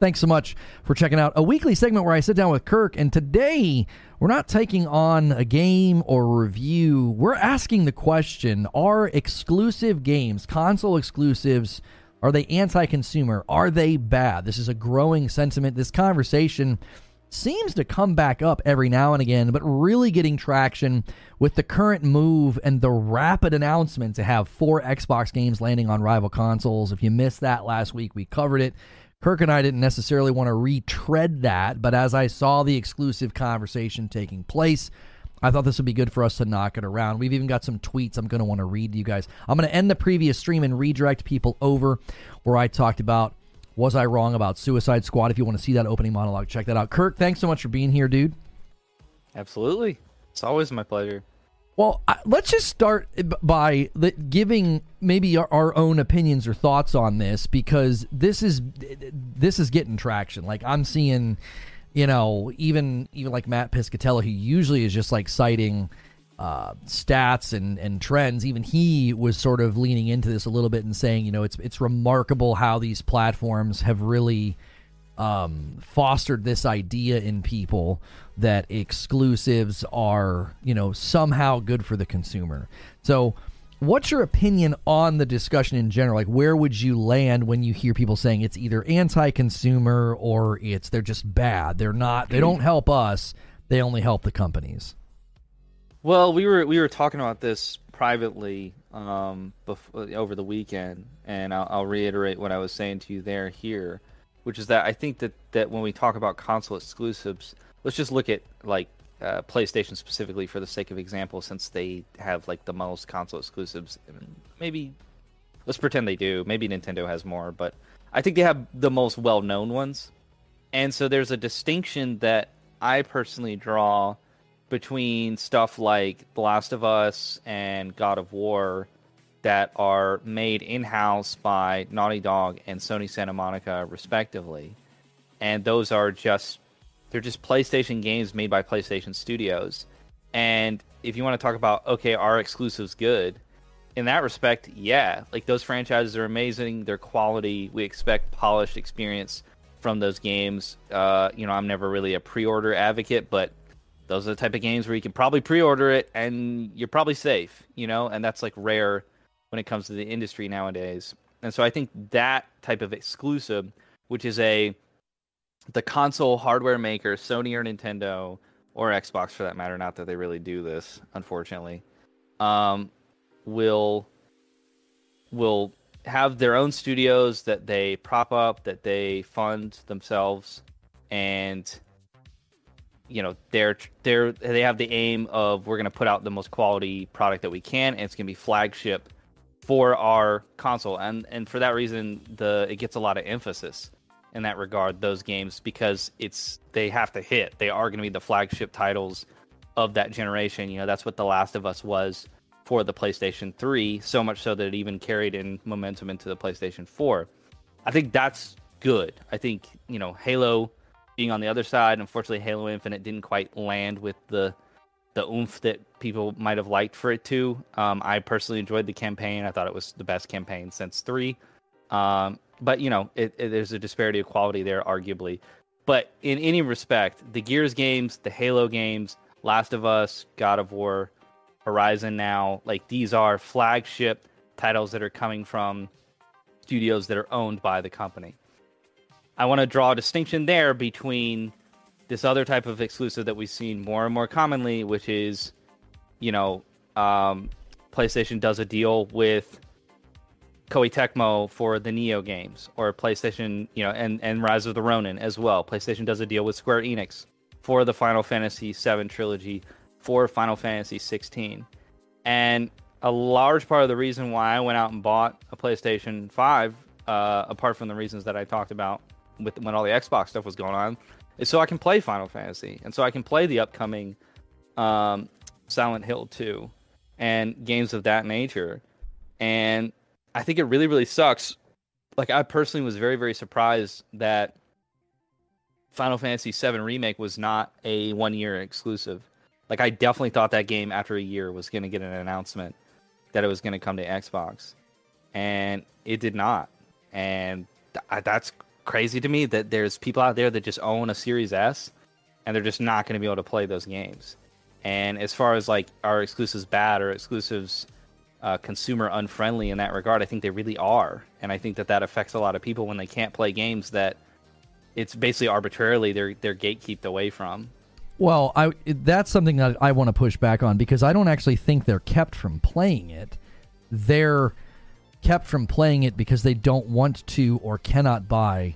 Thanks so much for checking out a weekly segment where I sit down with Kirk. And today, we're not taking on a game or review. We're asking the question Are exclusive games, console exclusives, are they anti consumer? Are they bad? This is a growing sentiment. This conversation seems to come back up every now and again, but really getting traction with the current move and the rapid announcement to have four Xbox games landing on rival consoles. If you missed that last week, we covered it. Kirk and I didn't necessarily want to retread that, but as I saw the exclusive conversation taking place, I thought this would be good for us to knock it around. We've even got some tweets I'm going to want to read to you guys. I'm going to end the previous stream and redirect people over where I talked about was I wrong about Suicide Squad. If you want to see that opening monologue, check that out. Kirk, thanks so much for being here, dude. Absolutely. It's always my pleasure. Well, let's just start by giving maybe our, our, own opinions or thoughts on this because this is this is getting traction. Like I'm seeing, you know, even even like Matt Piscatella, who usually is just like citing uh, stats and, and trends, even he was sort of leaning into this a little bit and saying, you know, it's it's remarkable how these platforms have really um, fostered this idea in people that exclusives are, you know, somehow good for the consumer. So, what's your opinion on the discussion in general? Like, where would you land when you hear people saying it's either anti-consumer or it's they're just bad? They're not. They don't help us. They only help the companies. Well, we were we were talking about this privately um, before, over the weekend, and I'll, I'll reiterate what I was saying to you there here, which is that I think that that when we talk about console exclusives, let's just look at like uh, PlayStation specifically for the sake of example, since they have like the most console exclusives. Maybe let's pretend they do. Maybe Nintendo has more, but I think they have the most well-known ones. And so there's a distinction that I personally draw between stuff like The Last of Us and God of War that are made in house by Naughty Dog and Sony Santa Monica, respectively. And those are just they're just PlayStation games made by PlayStation Studios. And if you want to talk about okay, are exclusives good? In that respect, yeah. Like those franchises are amazing. Their quality, we expect polished experience from those games. Uh, you know, I'm never really a pre-order advocate, but those are the type of games where you can probably pre-order it and you're probably safe, you know, and that's like rare when it comes to the industry nowadays. And so I think that type of exclusive, which is a the console hardware maker, Sony or Nintendo or Xbox for that matter, not that they really do this, unfortunately, um, will will have their own studios that they prop up, that they fund themselves, and you know they're they're they have the aim of we're going to put out the most quality product that we can and it's going to be flagship for our console. And and for that reason the it gets a lot of emphasis in that regard those games because it's they have to hit they are going to be the flagship titles of that generation you know that's what the last of us was for the PlayStation 3 so much so that it even carried in momentum into the PlayStation 4 i think that's good i think you know halo being on the other side. Unfortunately, Halo Infinite didn't quite land with the the oomph that people might have liked for it to. Um, I personally enjoyed the campaign. I thought it was the best campaign since three. Um, but you know, it, it, there's a disparity of quality there, arguably. But in any respect, the Gears games, the Halo games, Last of Us, God of War, Horizon now, like these are flagship titles that are coming from studios that are owned by the company. I want to draw a distinction there between this other type of exclusive that we've seen more and more commonly, which is, you know, um, PlayStation does a deal with Koei Tecmo for the Nioh games, or PlayStation, you know, and and Rise of the Ronin as well. PlayStation does a deal with Square Enix for the Final Fantasy VII trilogy, for Final Fantasy 16, and a large part of the reason why I went out and bought a PlayStation 5, uh, apart from the reasons that I talked about with when all the Xbox stuff was going on, is so I can play Final Fantasy and so I can play the upcoming um, Silent Hill 2 and games of that nature. And I think it really, really sucks. Like I personally was very, very surprised that Final Fantasy VII Remake was not a one year exclusive. Like I definitely thought that game after a year was going to get an announcement that it was going to come to Xbox, and it did not. And th- that's crazy to me that there's people out there that just own a Series S and they're just not going to be able to play those games. And as far as like are exclusives bad or exclusives uh, consumer unfriendly in that regard, I think they really are, and I think that that affects a lot of people when they can't play games that it's basically arbitrarily they're they're gatekept away from. Well, I that's something that I want to push back on because I don't actually think they're kept from playing it. They're kept from playing it because they don't want to or cannot buy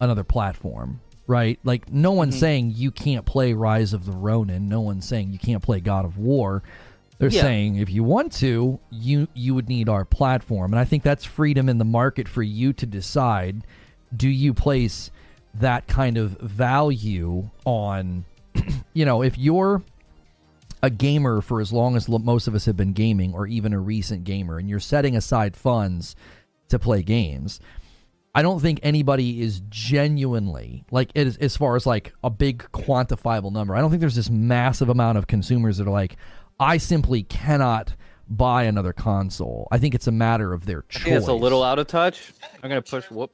another platform, right? Like no one's mm-hmm. saying you can't play Rise of the Ronin, no one's saying you can't play God of War. They're yeah. saying if you want to, you you would need our platform. And I think that's freedom in the market for you to decide do you place that kind of value on you know, if you're a gamer for as long as most of us have been gaming, or even a recent gamer, and you're setting aside funds to play games, I don't think anybody is genuinely like it is as far as like a big quantifiable number. I don't think there's this massive amount of consumers that are like, I simply cannot buy another console. I think it's a matter of their choice. it's a little out of touch. I'm gonna push. Whoop.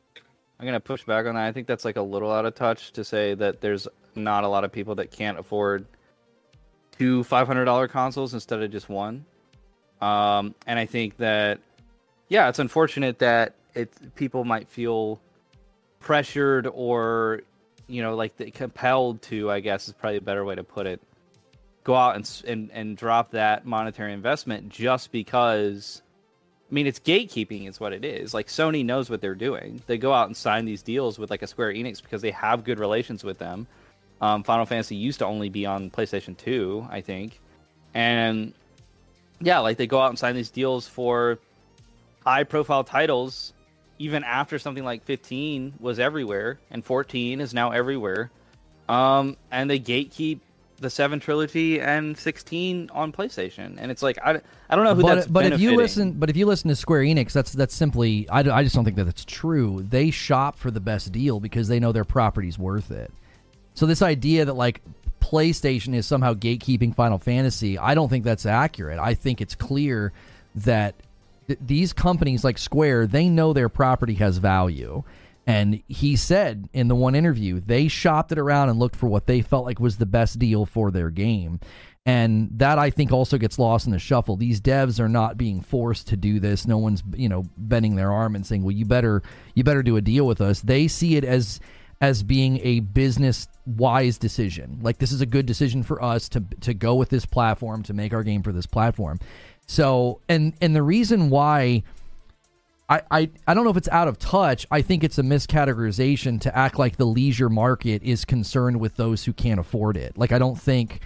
I'm gonna push back on that. I think that's like a little out of touch to say that there's not a lot of people that can't afford two $500 consoles instead of just one. Um, and I think that, yeah, it's unfortunate that it people might feel pressured or, you know, like compelled to. I guess is probably a better way to put it. Go out and and and drop that monetary investment just because. I mean, it's gatekeeping is what it is. Like Sony knows what they're doing. They go out and sign these deals with like a Square Enix because they have good relations with them. Um, Final Fantasy used to only be on PlayStation 2, I think. And yeah, like they go out and sign these deals for high profile titles even after something like 15 was everywhere and 14 is now everywhere. Um, and they gatekeep the 7 trilogy and 16 on PlayStation. And it's like I, I don't know who but, that's But benefiting. if you listen but if you listen to Square Enix, that's that's simply I, I just don't think that that's true. They shop for the best deal because they know their property's worth it. So this idea that like PlayStation is somehow gatekeeping Final Fantasy, I don't think that's accurate. I think it's clear that th- these companies like Square, they know their property has value. And he said in the one interview, they shopped it around and looked for what they felt like was the best deal for their game. And that I think also gets lost in the shuffle. These devs are not being forced to do this. No one's, you know, bending their arm and saying, "Well, you better you better do a deal with us." They see it as as being a business wise decision. Like this is a good decision for us to to go with this platform to make our game for this platform. So and and the reason why I, I, I don't know if it's out of touch. I think it's a miscategorization to act like the leisure market is concerned with those who can't afford it. Like I don't think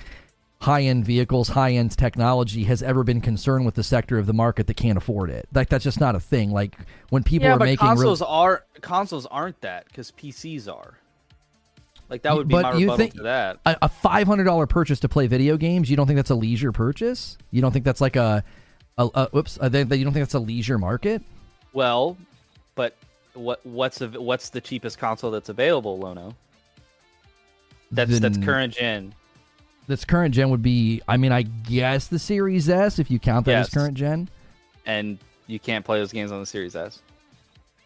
high end vehicles, high end technology has ever been concerned with the sector of the market that can't afford it. Like that's just not a thing. Like when people yeah, are but making consoles re- are consoles aren't that because PCs are. Like that would be but my you rebuttal think to that. A, a five hundred dollar purchase to play video games. You don't think that's a leisure purchase? You don't think that's like a, a, a whoops? A, you don't think that's a leisure market? Well, but what what's the what's the cheapest console that's available, Lono? That's then, that's current gen this current gen would be, I mean, I guess the Series S if you count that yes. as current gen. And you can't play those games on the Series S.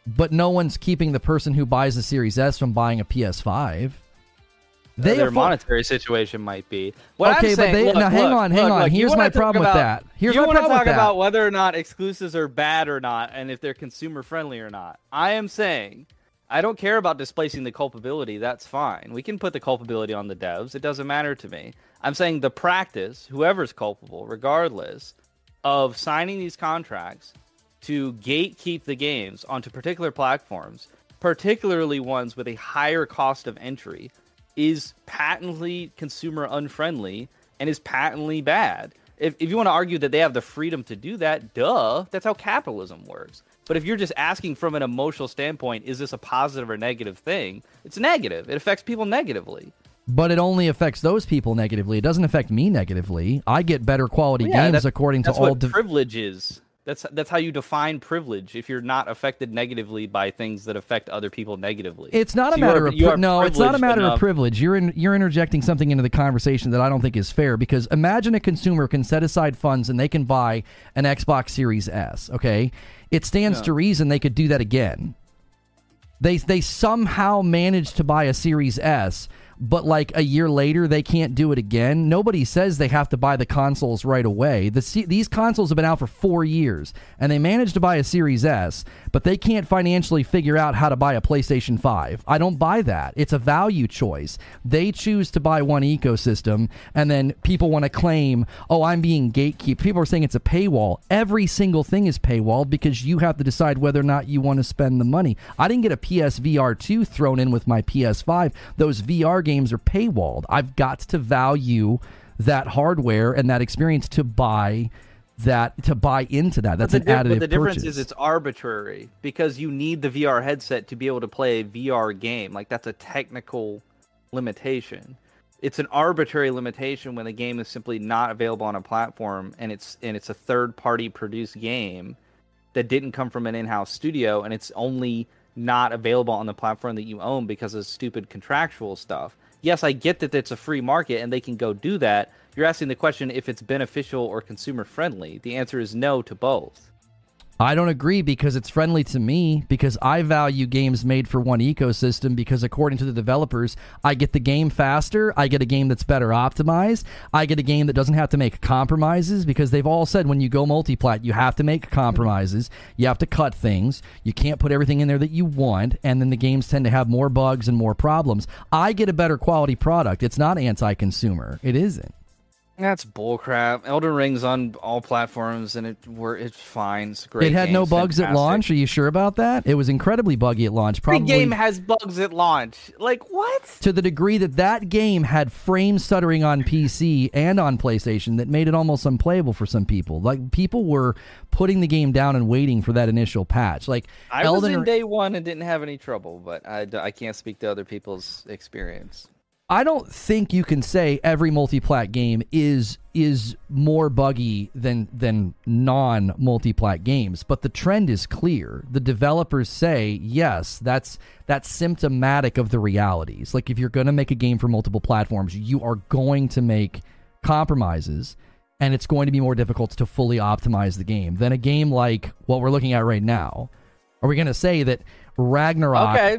But no one's keeping the person who buys the Series S from buying a PS5. They their monetary situation might be. What okay, I'm saying, but they look, now hang look, on, hang look, on. Here's my problem about, with that. Here's my problem. you want to talk about whether or not exclusives are bad or not, and if they're consumer friendly or not. I am saying I don't care about displacing the culpability. That's fine. We can put the culpability on the devs. It doesn't matter to me. I'm saying the practice, whoever's culpable, regardless of signing these contracts to gatekeep the games onto particular platforms, particularly ones with a higher cost of entry, is patently consumer unfriendly and is patently bad. If, if you want to argue that they have the freedom to do that, duh, that's how capitalism works. But if you're just asking from an emotional standpoint, is this a positive or negative thing? It's negative. It affects people negatively. But it only affects those people negatively. It doesn't affect me negatively. I get better quality well, yeah, games according to all. That's what privilege is. That's that's how you define privilege. If you're not affected negatively by things that affect other people negatively, it's not so a matter are, of no. It's not a matter enough. of privilege. You're in, you're interjecting something into the conversation that I don't think is fair. Because imagine a consumer can set aside funds and they can buy an Xbox Series S. Okay, it stands to reason they could do that again. They they somehow managed to buy a Series S, but like a year later they can't do it again. Nobody says they have to buy the consoles right away. The these consoles have been out for 4 years and they managed to buy a Series S, but they can't financially figure out how to buy a PlayStation 5. I don't buy that. It's a value choice. They choose to buy one ecosystem and then people want to claim, "Oh, I'm being gatekeep." People are saying it's a paywall. Every single thing is paywall because you have to decide whether or not you want to spend the money. I didn't get a PSVR 2 thrown in with my PS5. Those VR games are paywalled. I've got to value that hardware and that experience to buy that to buy into that. That's an di- additive. But the difference purchase. is it's arbitrary because you need the VR headset to be able to play a VR game. Like that's a technical limitation. It's an arbitrary limitation when the game is simply not available on a platform and it's and it's a third party produced game that didn't come from an in-house studio and it's only not available on the platform that you own because of stupid contractual stuff. Yes, I get that it's a free market and they can go do that, you're asking the question if it's beneficial or consumer friendly. The answer is no to both. I don't agree because it's friendly to me because I value games made for one ecosystem because according to the developers, I get the game faster, I get a game that's better optimized, I get a game that doesn't have to make compromises because they've all said when you go multiplat, you have to make compromises, you have to cut things, you can't put everything in there that you want, and then the games tend to have more bugs and more problems. I get a better quality product. It's not anti-consumer. It isn't. That's bullcrap. Elden Ring's on all platforms, and it were it's fine. It's great. It had game, no bugs fantastic. at launch. Are you sure about that? It was incredibly buggy at launch. Probably the game has bugs at launch. Like what? To the degree that that game had frame stuttering on PC and on PlayStation that made it almost unplayable for some people. Like people were putting the game down and waiting for that initial patch. Like I Elden was in day one and didn't have any trouble, but I, I can't speak to other people's experience. I don't think you can say every multi-plat game is is more buggy than than non multi-plat games, but the trend is clear. The developers say, yes, that's that's symptomatic of the realities. Like if you're going to make a game for multiple platforms, you are going to make compromises and it's going to be more difficult to fully optimize the game than a game like what we're looking at right now. Are we going to say that Ragnarok Okay.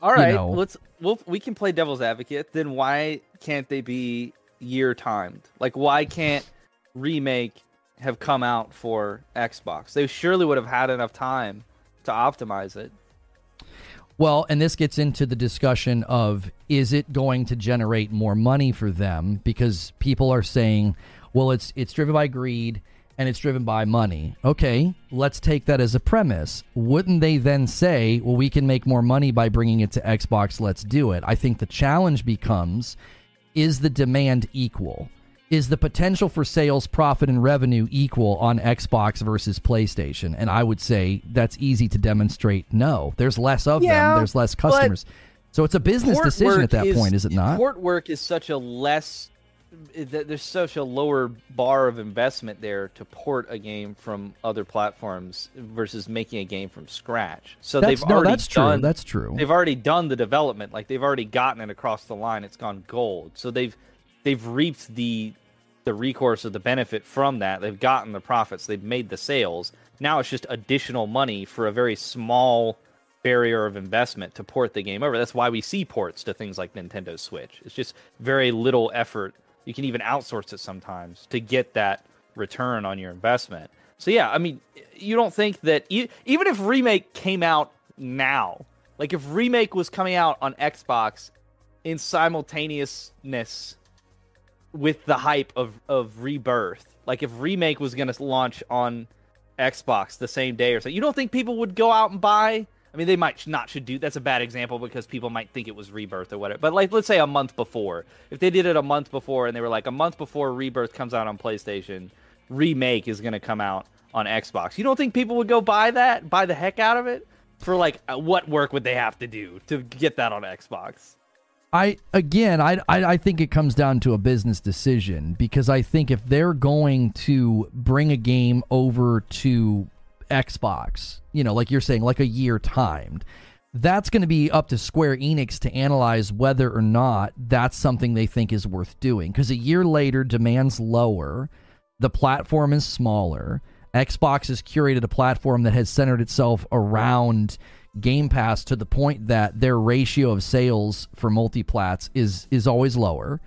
All right. you know, let's well, we can play devil's advocate. Then why can't they be year timed? Like, why can't remake have come out for Xbox? They surely would have had enough time to optimize it. Well, and this gets into the discussion of is it going to generate more money for them because people are saying, well, it's it's driven by greed and it's driven by money. Okay, let's take that as a premise. Wouldn't they then say, well, we can make more money by bringing it to Xbox, let's do it? I think the challenge becomes is the demand equal? Is the potential for sales, profit, and revenue equal on Xbox versus PlayStation? And I would say that's easy to demonstrate no. There's less of Yeah, them, there's less customers. So it's a business decision at that point, is it not? Port work is such a less. There's such a lower bar of investment there to port a game from other platforms versus making a game from scratch. So That's, they've no, already that's true. done. That's true. they've already done the development like they've already gotten it across the line it's gone gold so they've they've reaped the the recourse of the benefit from that they've gotten the profits they've made the sales now it's just additional money for a very small barrier of investment to port the game over that's why we see ports to things like nintendo switch it's just very little effort you can even outsource it sometimes to get that return on your investment so yeah i mean you don't think that e- even if remake came out now like if remake was coming out on Xbox in simultaneousness with the hype of of rebirth, like if remake was going to launch on Xbox the same day or so, you don't think people would go out and buy? I mean, they might not should do. That's a bad example because people might think it was rebirth or whatever. But like, let's say a month before, if they did it a month before and they were like a month before rebirth comes out on PlayStation, remake is going to come out on Xbox. You don't think people would go buy that, buy the heck out of it? For like, uh, what work would they have to do to get that on Xbox? I again, I, I I think it comes down to a business decision because I think if they're going to bring a game over to Xbox, you know, like you're saying, like a year timed, that's going to be up to Square Enix to analyze whether or not that's something they think is worth doing. Because a year later, demand's lower, the platform is smaller. Xbox has curated a platform that has centered itself around Game Pass to the point that their ratio of sales for multiplats is is always lower.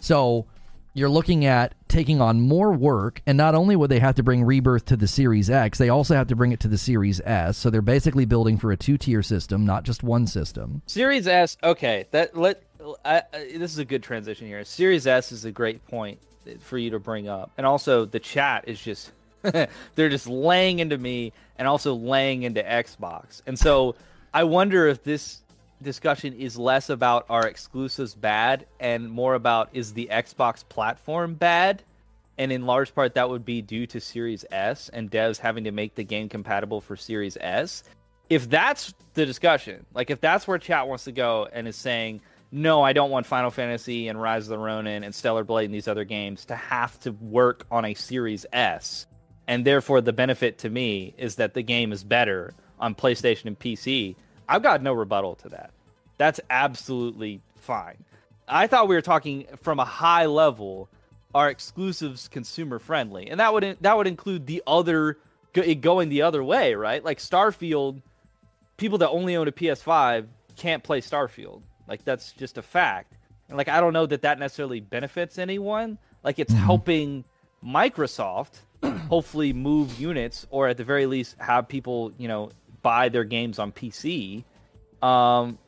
So you're looking at taking on more work, and not only would they have to bring Rebirth to the Series X, they also have to bring it to the Series S. So they're basically building for a two tier system, not just one system. Series S, okay, that let I, I, this is a good transition here. Series S is a great point for you to bring up, and also the chat is just they're just laying into me and also laying into Xbox, and so I wonder if this discussion is less about our exclusives bad and more about is the Xbox platform bad? And in large part, that would be due to Series S and devs having to make the game compatible for Series S. If that's the discussion, like if that's where chat wants to go and is saying, no, I don't want Final Fantasy and Rise of the Ronin and Stellar Blade and these other games to have to work on a Series S. And therefore, the benefit to me is that the game is better on PlayStation and PC. I've got no rebuttal to that. That's absolutely fine. I thought we were talking from a high level. Are exclusives consumer friendly, and that would that would include the other going the other way, right? Like Starfield, people that only own a PS5 can't play Starfield. Like that's just a fact. And like I don't know that that necessarily benefits anyone. Like it's mm-hmm. helping Microsoft hopefully move units or at the very least have people, you know, buy their games on PC. Um,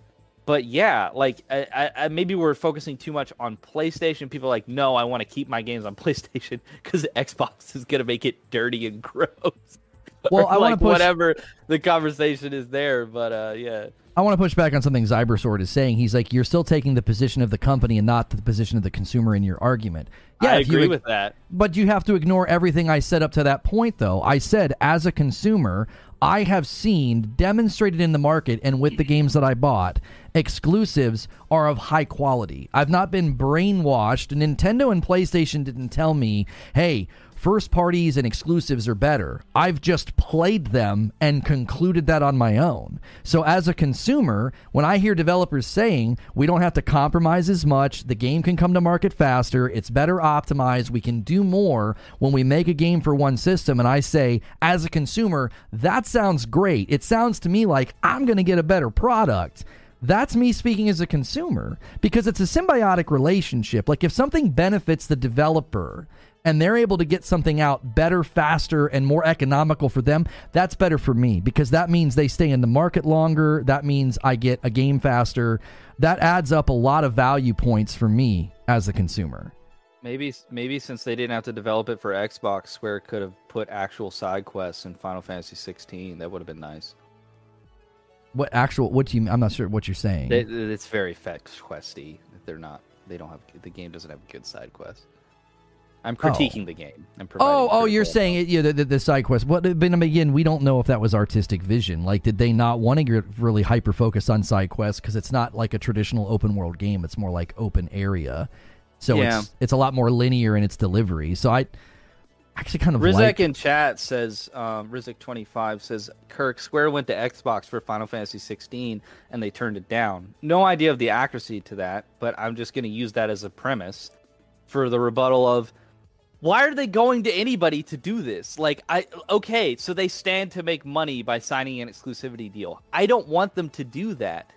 but yeah, like I, I, maybe we're focusing too much on PlayStation. People are like, no, I want to keep my games on PlayStation because Xbox is gonna make it dirty and gross. Well, I like want to push whatever the conversation is there, but uh, yeah. I want to push back on something Cybersword is saying. He's like, you're still taking the position of the company and not the position of the consumer in your argument. Yeah, I agree you, with that. But you have to ignore everything I said up to that point, though. I said, as a consumer, I have seen demonstrated in the market and with the games that I bought, exclusives are of high quality. I've not been brainwashed. Nintendo and PlayStation didn't tell me, hey, first parties and exclusives are better. I've just played them and concluded that on my own. So, as a consumer, when I hear developers saying we don't have to compromise as much, the game can come to market faster, it's better optimized, we can do more when we make a game for one system, and I say, as a consumer, that sounds great. It sounds to me like I'm going to get a better product. That's me speaking as a consumer because it's a symbiotic relationship. Like if something benefits the developer and they're able to get something out better, faster, and more economical for them, that's better for me because that means they stay in the market longer. That means I get a game faster. That adds up a lot of value points for me as a consumer. Maybe maybe since they didn't have to develop it for Xbox, Square could have put actual side quests in Final Fantasy 16. That would have been nice. What actual? What do you? I'm not sure what you're saying. it's very fetch questy. They're not. They don't have. The game doesn't have good side quests. I'm critiquing oh. the game. I'm oh, oh, you're saying it, yeah, the, the, the, side quest. What? But again, we don't know if that was artistic vision. Like, did they not want to get really hyper focus on side quests because it's not like a traditional open world game. It's more like open area. So yeah. it's it's a lot more linear in its delivery. So I actually kind of Rizek like... in chat says um, Rizek twenty five says Kirk Square went to Xbox for Final Fantasy sixteen and they turned it down. No idea of the accuracy to that, but I'm just going to use that as a premise for the rebuttal of why are they going to anybody to do this? Like, I okay, so they stand to make money by signing an exclusivity deal. I don't want them to do that.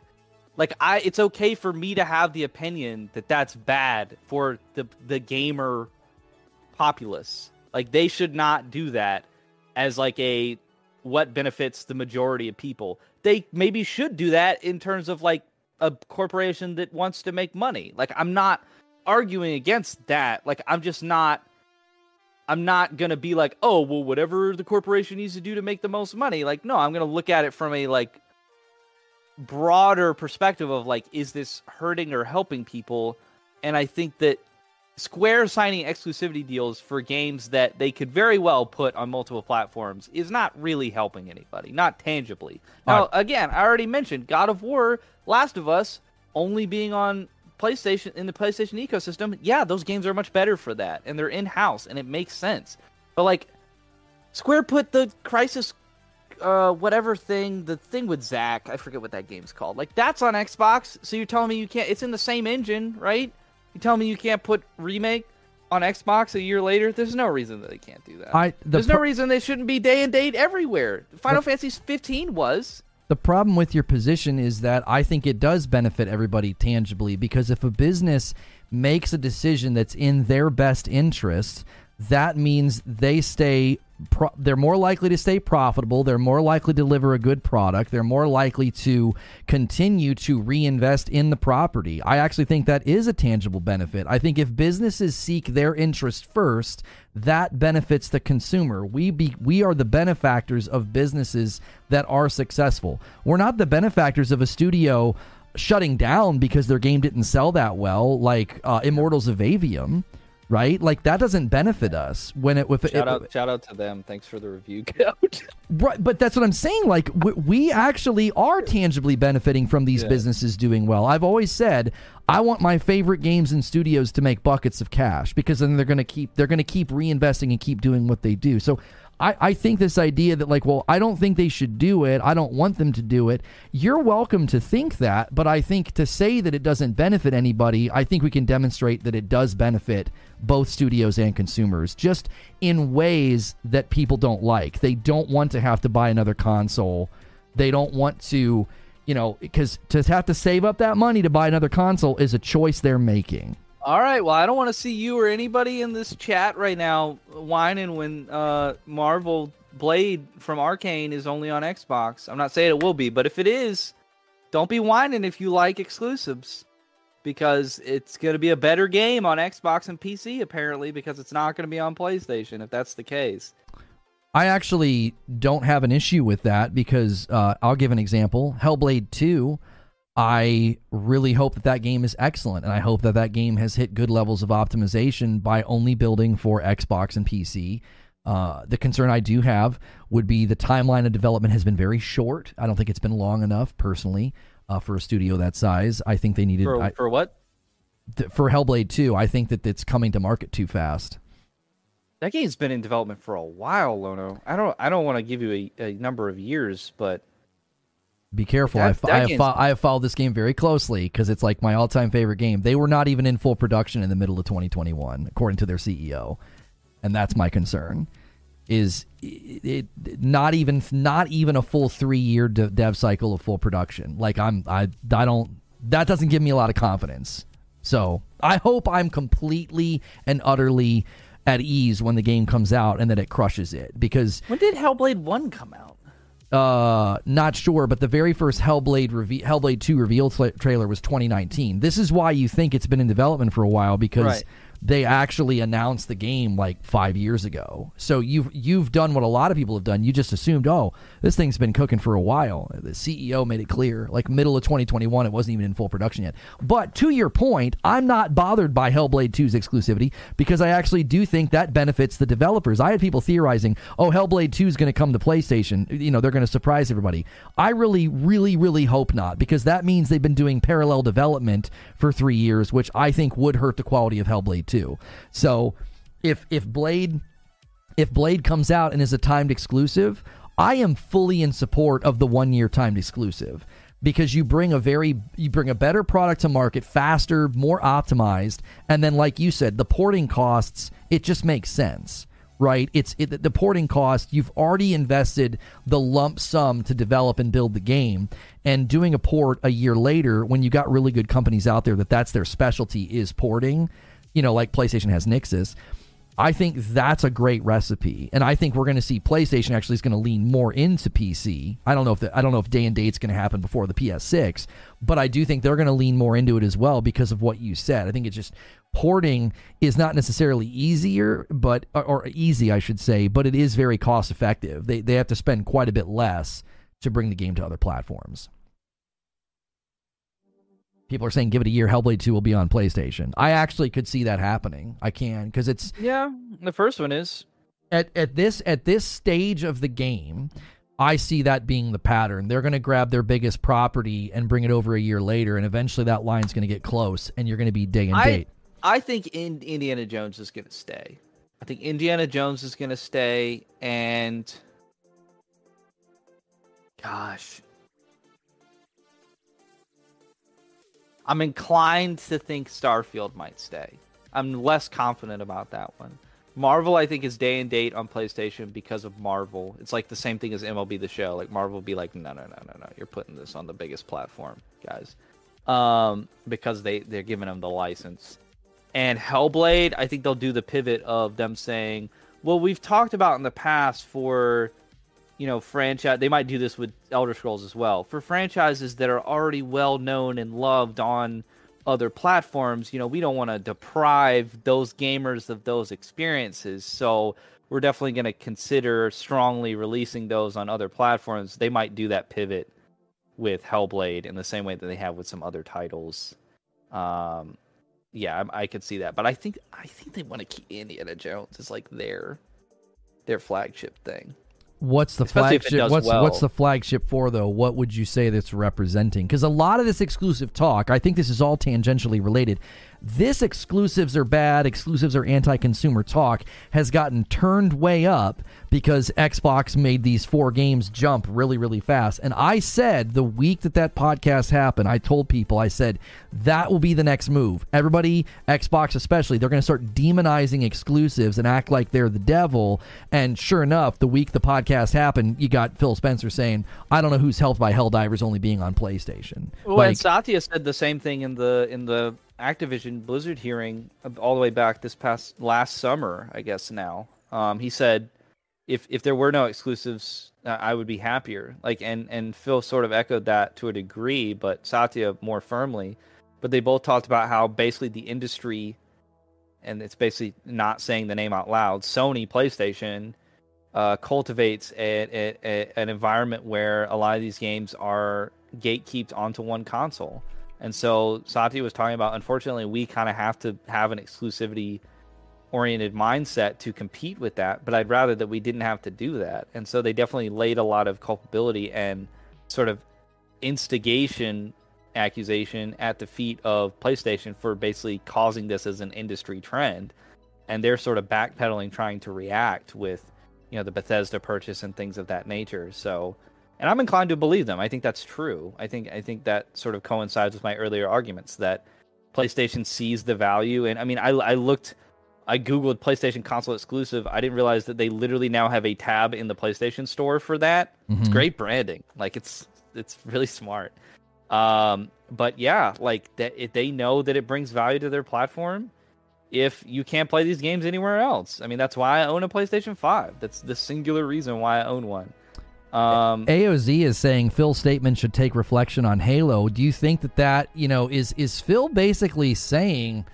Like, I it's okay for me to have the opinion that that's bad for the the gamer populace. Like, they should not do that as like a what benefits the majority of people. They maybe should do that in terms of like a corporation that wants to make money. Like, I'm not arguing against that. Like, I'm just not I'm not going to be like, oh, well, whatever the corporation needs to do to make the most money. Like, no, I'm going to look at it from a like broader perspective of like, is this hurting or helping people? And I think that Square signing exclusivity deals for games that they could very well put on multiple platforms is not really helping anybody, not tangibly. Now, right. again, I already mentioned God of War, Last of Us only being on PlayStation in the PlayStation ecosystem, yeah, those games are much better for that, and they're in house, and it makes sense. But like, Square put the Crisis, uh, whatever thing, the thing with Zack, I forget what that game's called. Like that's on Xbox, so you're telling me you can't? It's in the same engine, right? You telling me you can't put remake on Xbox a year later? There's no reason that they can't do that. I, the There's no reason they shouldn't be day and date everywhere. Final the, Fantasy 15 was. The problem with your position is that I think it does benefit everybody tangibly because if a business makes a decision that's in their best interest, that means they stay pro- they're more likely to stay profitable. They're more likely to deliver a good product. They're more likely to continue to reinvest in the property. I actually think that is a tangible benefit. I think if businesses seek their interest first that benefits the consumer. We be we are the benefactors of businesses that are successful. We're not the benefactors of a studio shutting down because their game didn't sell that well like uh, immortals of aveum right? Like that doesn't benefit us when it with shout it, out shout out to them. Thanks for the review code. right, but that's what I'm saying. Like we, we actually are tangibly benefiting from these yeah. businesses doing well. I've always said I want my favorite games and studios to make buckets of cash because then they're going to keep they're going to keep reinvesting and keep doing what they do. So I, I think this idea that like well i don't think they should do it. I don't want them to do it. You're welcome to think that but i think to say that it doesn't benefit anybody i think we can demonstrate that it does benefit both studios and consumers just in ways that people don't like. They don't want to have to buy another console. They don't want to you know because to have to save up that money to buy another console is a choice they're making all right. Well, I don't want to see you or anybody in this chat right now whining when uh, Marvel Blade from Arkane is only on Xbox. I'm not saying it will be, but if it is, don't be whining if you like exclusives because it's going to be a better game on Xbox and PC apparently because it's not going to be on PlayStation if that's the case. I actually don't have an issue with that because uh, I'll give an example. Hellblade 2 I really hope that that game is excellent, and I hope that that game has hit good levels of optimization by only building for Xbox and PC. Uh, the concern I do have would be the timeline of development has been very short. I don't think it's been long enough, personally, uh, for a studio that size. I think they needed for, I, for what th- for Hellblade Two. I think that it's coming to market too fast. That game's been in development for a while, Lono. I don't I don't want to give you a, a number of years, but be careful. That, I, I, have fo- I have followed this game very closely because it's like my all time favorite game. They were not even in full production in the middle of 2021, according to their CEO, and that's my concern. Is it, it not even not even a full three year de- dev cycle of full production? Like I'm I I don't that doesn't give me a lot of confidence. So I hope I'm completely and utterly at ease when the game comes out and that it crushes it because when did Hellblade One come out? Uh not sure but the very first hellblade reve- hellblade 2 reveal tra- trailer was 2019 this is why you think it's been in development for a while because right they actually announced the game like five years ago. So you've you've done what a lot of people have done. You just assumed, oh, this thing's been cooking for a while. The CEO made it clear, like middle of 2021, it wasn't even in full production yet. But to your point, I'm not bothered by Hellblade 2's exclusivity because I actually do think that benefits the developers. I had people theorizing, oh, Hellblade 2 is going to come to PlayStation. You know, they're going to surprise everybody. I really, really, really hope not because that means they've been doing parallel development for three years, which I think would hurt the quality of Hellblade too. So if if Blade if Blade comes out and is a timed exclusive, I am fully in support of the one year timed exclusive because you bring a very you bring a better product to market faster, more optimized, and then like you said, the porting costs it just makes sense. Right, it's it, the porting cost. You've already invested the lump sum to develop and build the game, and doing a port a year later, when you got really good companies out there that that's their specialty is porting you know, like PlayStation has Nixxes. I think that's a great recipe, and I think we're going to see PlayStation actually is going to lean more into PC. I don't know if the, I don't know if day and date's going to happen before the PS6, but I do think they're going to lean more into it as well because of what you said. I think it's just porting is not necessarily easier, but or, or easy, I should say, but it is very cost effective. They they have to spend quite a bit less to bring the game to other platforms. People are saying give it a year. Hellblade 2 will be on PlayStation. I actually could see that happening. I can because it's Yeah, the first one is at at this at this stage of the game, I see that being the pattern. They're going to grab their biggest property and bring it over a year later and eventually that line's going to get close and you're going to be day and I, date. I think in, Indiana Jones is going to stay. I think Indiana Jones is going to stay and gosh, I'm inclined to think Starfield might stay. I'm less confident about that one. Marvel, I think, is day and date on PlayStation because of Marvel. It's like the same thing as MLB The Show. Like Marvel will be like, no, no, no, no, no, you're putting this on the biggest platform, guys, um, because they they're giving them the license. And Hellblade, I think they'll do the pivot of them saying, well, we've talked about in the past for, you know, franchise. They might do this with Elder Scrolls as well for franchises that are already well known and loved on other platforms, you know, we don't want to deprive those gamers of those experiences. So we're definitely going to consider strongly releasing those on other platforms. They might do that pivot with Hellblade in the same way that they have with some other titles. Um, yeah, I, I could see that, but I think I think they want to keep Indiana Jones as like their their flagship thing. What's the Especially flagship? What's well. what's the flagship for though? What would you say that's representing? Because a lot of this exclusive talk, I think this is all tangentially related. This exclusives are bad, exclusives are anti-consumer talk has gotten turned way up because Xbox made these four games jump really, really fast. And I said the week that that podcast happened, I told people, I said that will be the next move. Everybody, Xbox especially, they're going to start demonizing exclusives and act like they're the devil. And sure enough, the week the podcast happened, you got Phil Spencer saying, "I don't know who's helped by Helldivers only being on PlayStation." Well, like, and Satya said the same thing in the in the Activision Blizzard hearing all the way back this past last summer, I guess now. Um, he said if if there were no exclusives, I would be happier. Like and and Phil sort of echoed that to a degree, but Satya more firmly. But they both talked about how basically the industry, and it's basically not saying the name out loud. Sony PlayStation uh, cultivates a, a, a, an environment where a lot of these games are gatekept onto one console. And so Satya was talking about, unfortunately, we kind of have to have an exclusivity oriented mindset to compete with that. But I'd rather that we didn't have to do that. And so they definitely laid a lot of culpability and sort of instigation accusation at the feet of PlayStation for basically causing this as an industry trend. And they're sort of backpedaling, trying to react with, you know, the Bethesda purchase and things of that nature. So, and I'm inclined to believe them. I think that's true. I think I think that sort of coincides with my earlier arguments that PlayStation sees the value. And I mean, I, I looked, I googled PlayStation console exclusive. I didn't realize that they literally now have a tab in the PlayStation Store for that. It's Mhm. great branding. Like it's it's really smart. Um, but yeah, like that they know that it brings value to their platform. If you can't play these games anywhere else, I mean, that's why I own a PlayStation Five. That's the singular reason why I own one. Um, AOZ is saying Phil's statement should take reflection on Halo. Do you think that that you know is is Phil basically saying,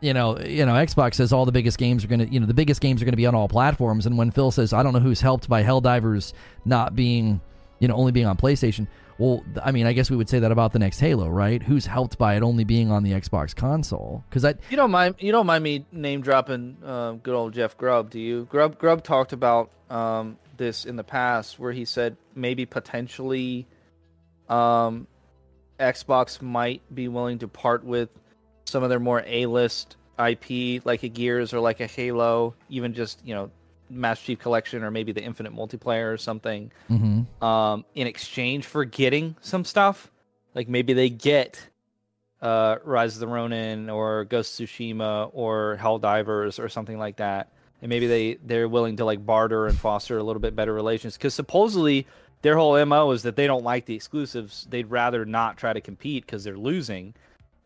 you know, you know, Xbox says all the biggest games are going to, you know, the biggest games are going to be on all platforms, and when Phil says, I don't know who's helped by Helldivers not being, you know, only being on PlayStation. Well, I mean, I guess we would say that about the next Halo, right? Who's helped by it only being on the Xbox console? Because I, You don't mind you don't mind me name dropping uh, good old Jeff Grubb, do you? Grubb Grubb talked about um, this in the past, where he said maybe potentially um, Xbox might be willing to part with some of their more A-list IP, like a Gears or like a Halo, even just you know Master Chief Collection or maybe the Infinite Multiplayer or something mhm. um, in exchange for getting some stuff. Like maybe they get uh, Rise of the Ronin or Ghost of Tsushima or Helldivers or something like that, and maybe they they're willing to like barter and foster a little bit better relations because supposedly their whole mo is that they don't like the exclusives. They'd rather not try to compete because they're losing.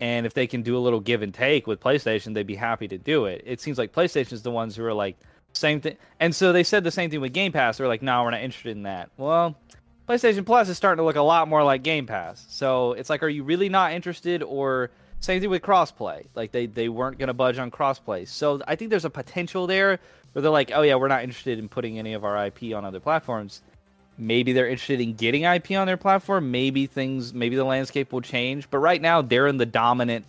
And if they can do a little give and take with PlayStation, they'd be happy to do it. It seems like PlayStation's the ones who are like same thing. And so they said the same thing with Game Pass. They're like, no, we're not interested in that. Well, PlayStation Plus is starting to look a lot more like Game Pass. So it's like, are you really not interested? Or same thing with crossplay. Like they they weren't going to budge on crossplay. So I think there's a potential there where they're like, oh yeah, we're not interested in putting any of our IP on other platforms. Maybe they're interested in getting IP on their platform. Maybe things, maybe the landscape will change. But right now, they're in the dominant,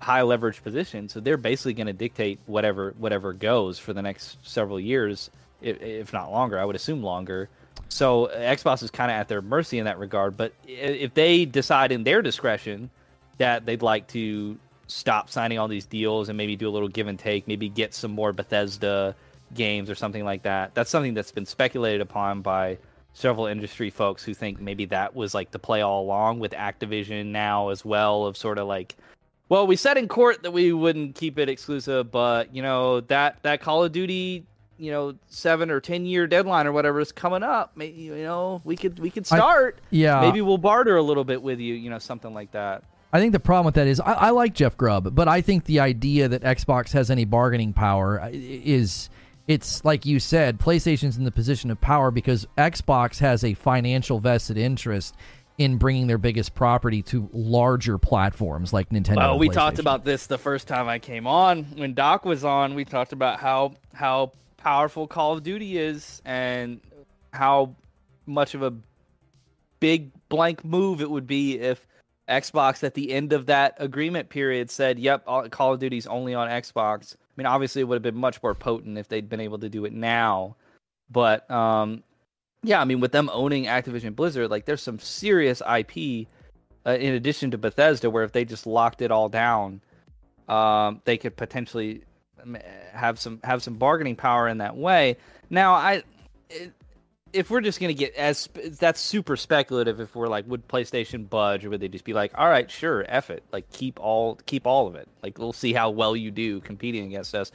high leverage position, so they're basically going to dictate whatever whatever goes for the next several years, if, if not longer. I would assume longer. So Xbox is kind of at their mercy in that regard. But if they decide in their discretion that they'd like to stop signing all these deals and maybe do a little give and take, maybe get some more Bethesda games or something like that. That's something that's been speculated upon by several industry folks who think maybe that was like the play all along with Activision now as well of sort of like Well, we said in court that we wouldn't keep it exclusive, but you know that that Call of Duty, you know, seven or ten year deadline or whatever is coming up. Maybe you know we could we could start. I, yeah. Maybe we'll barter a little bit with you. You know, something like that. I think the problem with that is I, I like Jeff Grubb, but I think the idea that Xbox has any bargaining power uh, is it's like you said, PlayStation's in the position of power because Xbox has a financial vested interest in bringing their biggest property to larger platforms like Nintendo. Well, we talked about this the first time I came on. When Doc was on, we talked about how how powerful Call of Duty is and how much of a big blank move it would be if Xbox at the end of that agreement period said, "Yep, Call of Duty's only on Xbox." I mean, obviously, it would have been much more potent if they'd been able to do it now. But um, yeah, I mean, with them owning Activision Blizzard, like there's some serious IP uh, in addition to Bethesda, where if they just locked it all down, um, they could potentially um, have some have some bargaining power in that way. Now, I it, if we're just gonna get as that's super speculative. If we're like, would PlayStation budge, or would they just be like, all right, sure, f it, like keep all keep all of it. Like we'll see how well you do competing against us.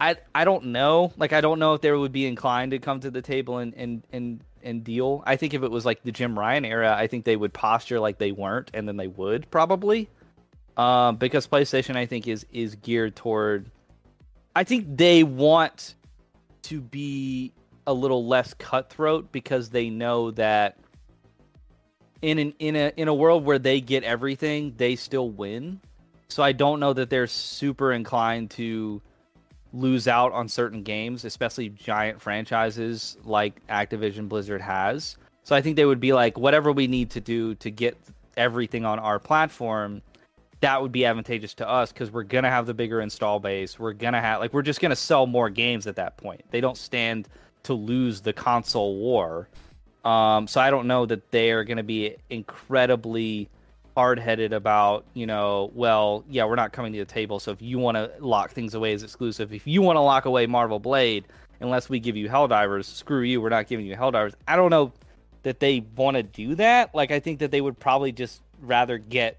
I I don't know. Like I don't know if they would be inclined to come to the table and and and and deal. I think if it was like the Jim Ryan era, I think they would posture like they weren't, and then they would probably. Um, because PlayStation, I think is is geared toward. I think they want to be a little less cutthroat because they know that in an in a in a world where they get everything, they still win. So I don't know that they're super inclined to lose out on certain games, especially giant franchises like Activision Blizzard has. So I think they would be like, whatever we need to do to get everything on our platform, that would be advantageous to us because we're gonna have the bigger install base. We're gonna have like we're just gonna sell more games at that point. They don't stand to lose the console war. Um, so I don't know that they are going to be incredibly hard headed about, you know, well, yeah, we're not coming to the table. So if you want to lock things away as exclusive, if you want to lock away Marvel Blade, unless we give you Helldivers, screw you, we're not giving you Helldivers. I don't know that they want to do that. Like, I think that they would probably just rather get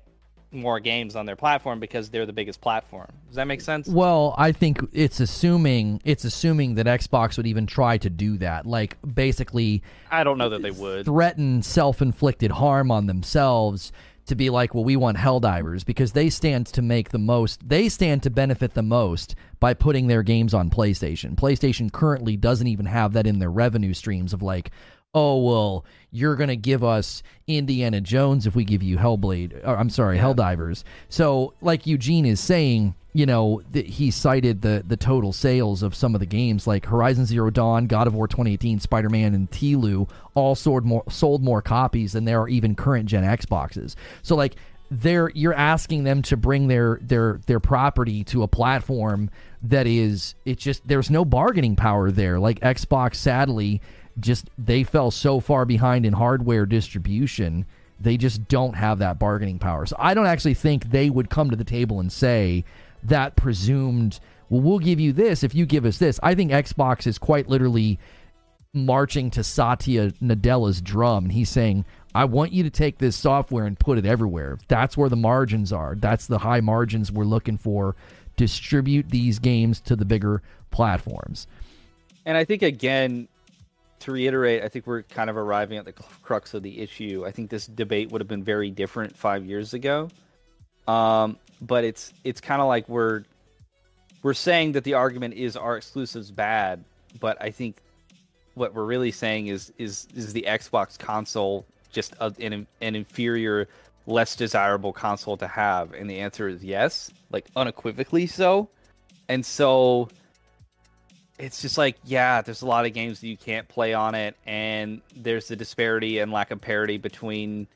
more games on their platform because they're the biggest platform. Does that make sense? Well, I think it's assuming it's assuming that Xbox would even try to do that. Like basically I don't know that they would. Threaten self-inflicted harm on themselves to be like, well, we want Helldivers because they stand to make the most. They stand to benefit the most by putting their games on PlayStation. PlayStation currently doesn't even have that in their revenue streams of like, oh well you're going to give us indiana jones if we give you hellblade or, i'm sorry yeah. helldivers. So like eugene is saying you know th- he cited the the total sales of some of the games like horizon zero dawn god of war 2018 spider-man and TLOU all sold more sold more copies than there are even current gen xboxes. So like they're you're asking them to bring their their their property to a platform that is it's just there's no bargaining power there. Like xbox sadly just they fell so far behind in hardware distribution they just don't have that bargaining power. So i don't actually think they would come to the table and say that presumed well we'll give you this if you give us this. I think xbox is quite literally marching to satya nadella's drum and he's saying i want you to take this software and put it everywhere. That's where the margins are. That's the high margins we're looking for. Distribute these games to the bigger platforms. And i think again to reiterate, I think we're kind of arriving at the crux of the issue. I think this debate would have been very different five years ago. Um, but it's it's kind of like we're we're saying that the argument is our exclusives bad, but I think what we're really saying is is is the Xbox console just a, an an inferior, less desirable console to have, and the answer is yes, like unequivocally so. And so it's just like yeah there's a lot of games that you can't play on it and there's the disparity and lack of parity between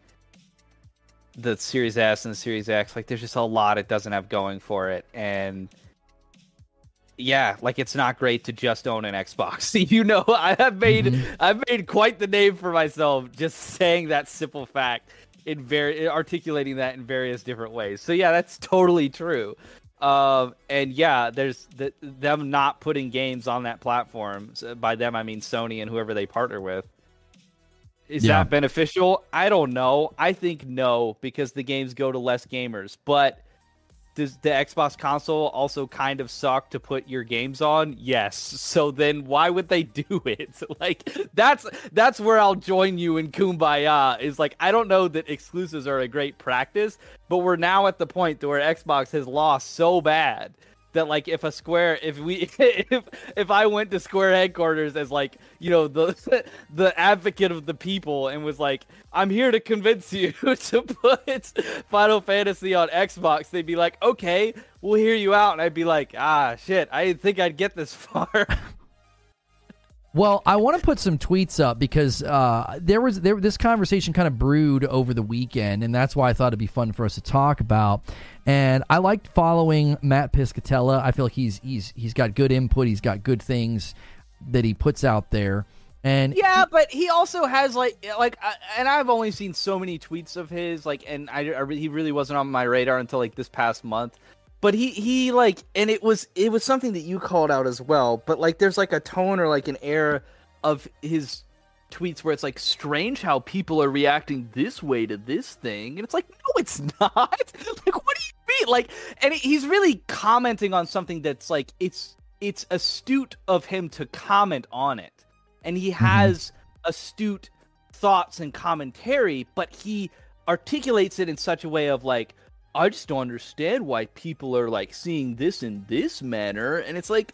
the series s and the series x. Like there's just a lot it doesn't have going for it and yeah like it's not great to just own an xbox. You know i have made mm-hmm. i've made quite the name for myself just saying that simple fact in very articulating that in various different ways. So yeah that's totally true um, and yeah, there's the, them not putting games on that platform. So by them, I mean Sony and whoever they partner with. Is yeah. that beneficial? I don't know. I think no, because the games go to less gamers. But does the Xbox console also kind of suck to put your games on? Yes. So then why would they do it? Like that's that's where I'll join you in Kumbaya is like I don't know that exclusives are a great practice, but we're now at the point where Xbox has lost so bad that like if a square if we if if I went to Square headquarters as like you know the the advocate of the people and was like I'm here to convince you to put Final Fantasy on Xbox they'd be like okay we'll hear you out and I'd be like ah shit I didn't think I'd get this far Well, I want to put some tweets up because uh, there was there this conversation kind of brewed over the weekend, and that's why I thought it'd be fun for us to talk about. And I liked following Matt Piscatella. I feel like he's he's he's got good input. He's got good things that he puts out there. And yeah, but he also has like like, uh, and I've only seen so many tweets of his like, and I, I he really wasn't on my radar until like this past month but he he like and it was it was something that you called out as well but like there's like a tone or like an air of his tweets where it's like strange how people are reacting this way to this thing and it's like no it's not like what do you mean like and he's really commenting on something that's like it's it's astute of him to comment on it and he mm-hmm. has mm-hmm. astute thoughts and commentary but he articulates it in such a way of like I just don't understand why people are like seeing this in this manner. And it's like,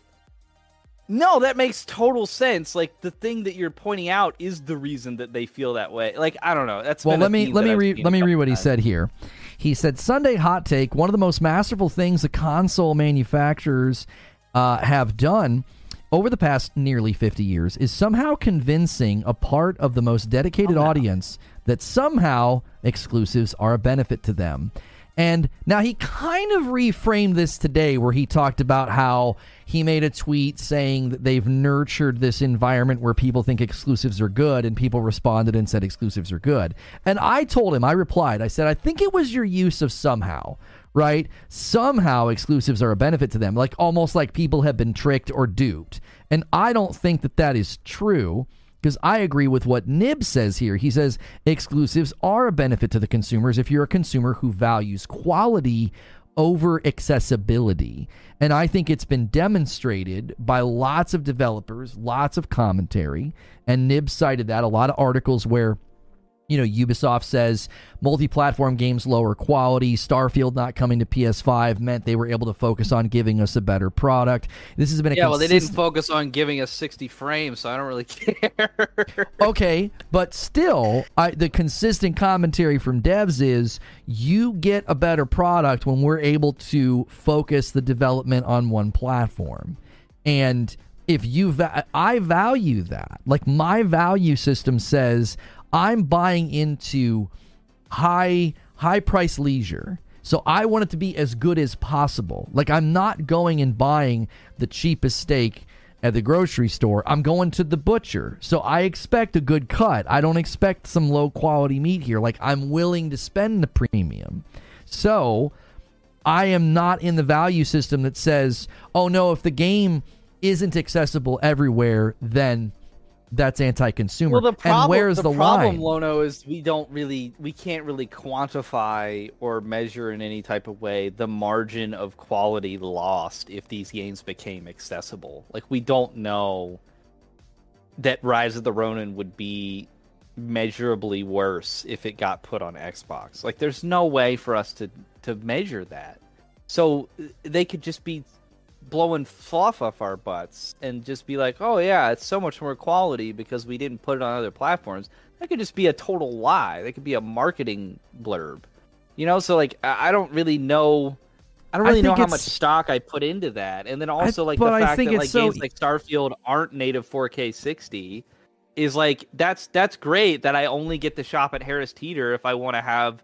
no, that makes total sense. Like the thing that you're pointing out is the reason that they feel that way. Like I don't know. That's well. Let me let me read let me read what he said here. He said Sunday hot take. One of the most masterful things the console manufacturers uh, have done over the past nearly 50 years is somehow convincing a part of the most dedicated oh, audience that somehow exclusives are a benefit to them. And now he kind of reframed this today where he talked about how he made a tweet saying that they've nurtured this environment where people think exclusives are good and people responded and said exclusives are good. And I told him, I replied, I said, I think it was your use of somehow, right? Somehow exclusives are a benefit to them, like almost like people have been tricked or duped. And I don't think that that is true because I agree with what Nib says here. He says exclusives are a benefit to the consumers if you're a consumer who values quality over accessibility. And I think it's been demonstrated by lots of developers, lots of commentary, and Nib cited that a lot of articles where you know, Ubisoft says multi-platform games lower quality. Starfield not coming to PS5 meant they were able to focus on giving us a better product. This has been a yeah. Consistent... Well, they didn't focus on giving us 60 frames, so I don't really care. okay, but still, I, the consistent commentary from devs is you get a better product when we're able to focus the development on one platform, and if you va- I value that. Like my value system says I'm buying into high high price leisure. So I want it to be as good as possible. Like I'm not going and buying the cheapest steak at the grocery store. I'm going to the butcher. So I expect a good cut. I don't expect some low quality meat here. Like I'm willing to spend the premium. So I am not in the value system that says, "Oh no, if the game isn't accessible everywhere, then that's anti-consumer. Well, the problem, and where's the, the problem, line? Lono, is we don't really, we can't really quantify or measure in any type of way the margin of quality lost if these games became accessible. Like we don't know that Rise of the Ronin would be measurably worse if it got put on Xbox. Like there's no way for us to to measure that. So they could just be blowing fluff off our butts and just be like, oh yeah, it's so much more quality because we didn't put it on other platforms. That could just be a total lie. That could be a marketing blurb. You know, so like I don't really know. I don't really I know how much stock I put into that, and then also I, like the fact that like so... games like Starfield aren't native 4K 60 is like that's that's great that I only get to shop at Harris Teeter if I want to have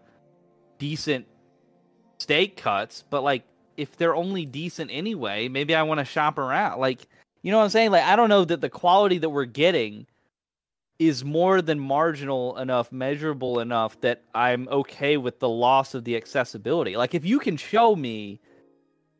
decent steak cuts, but like if they're only decent anyway, maybe I want to shop around. Like, you know what I'm saying? Like, I don't know that the quality that we're getting is more than marginal enough, measurable enough that I'm okay with the loss of the accessibility. Like, if you can show me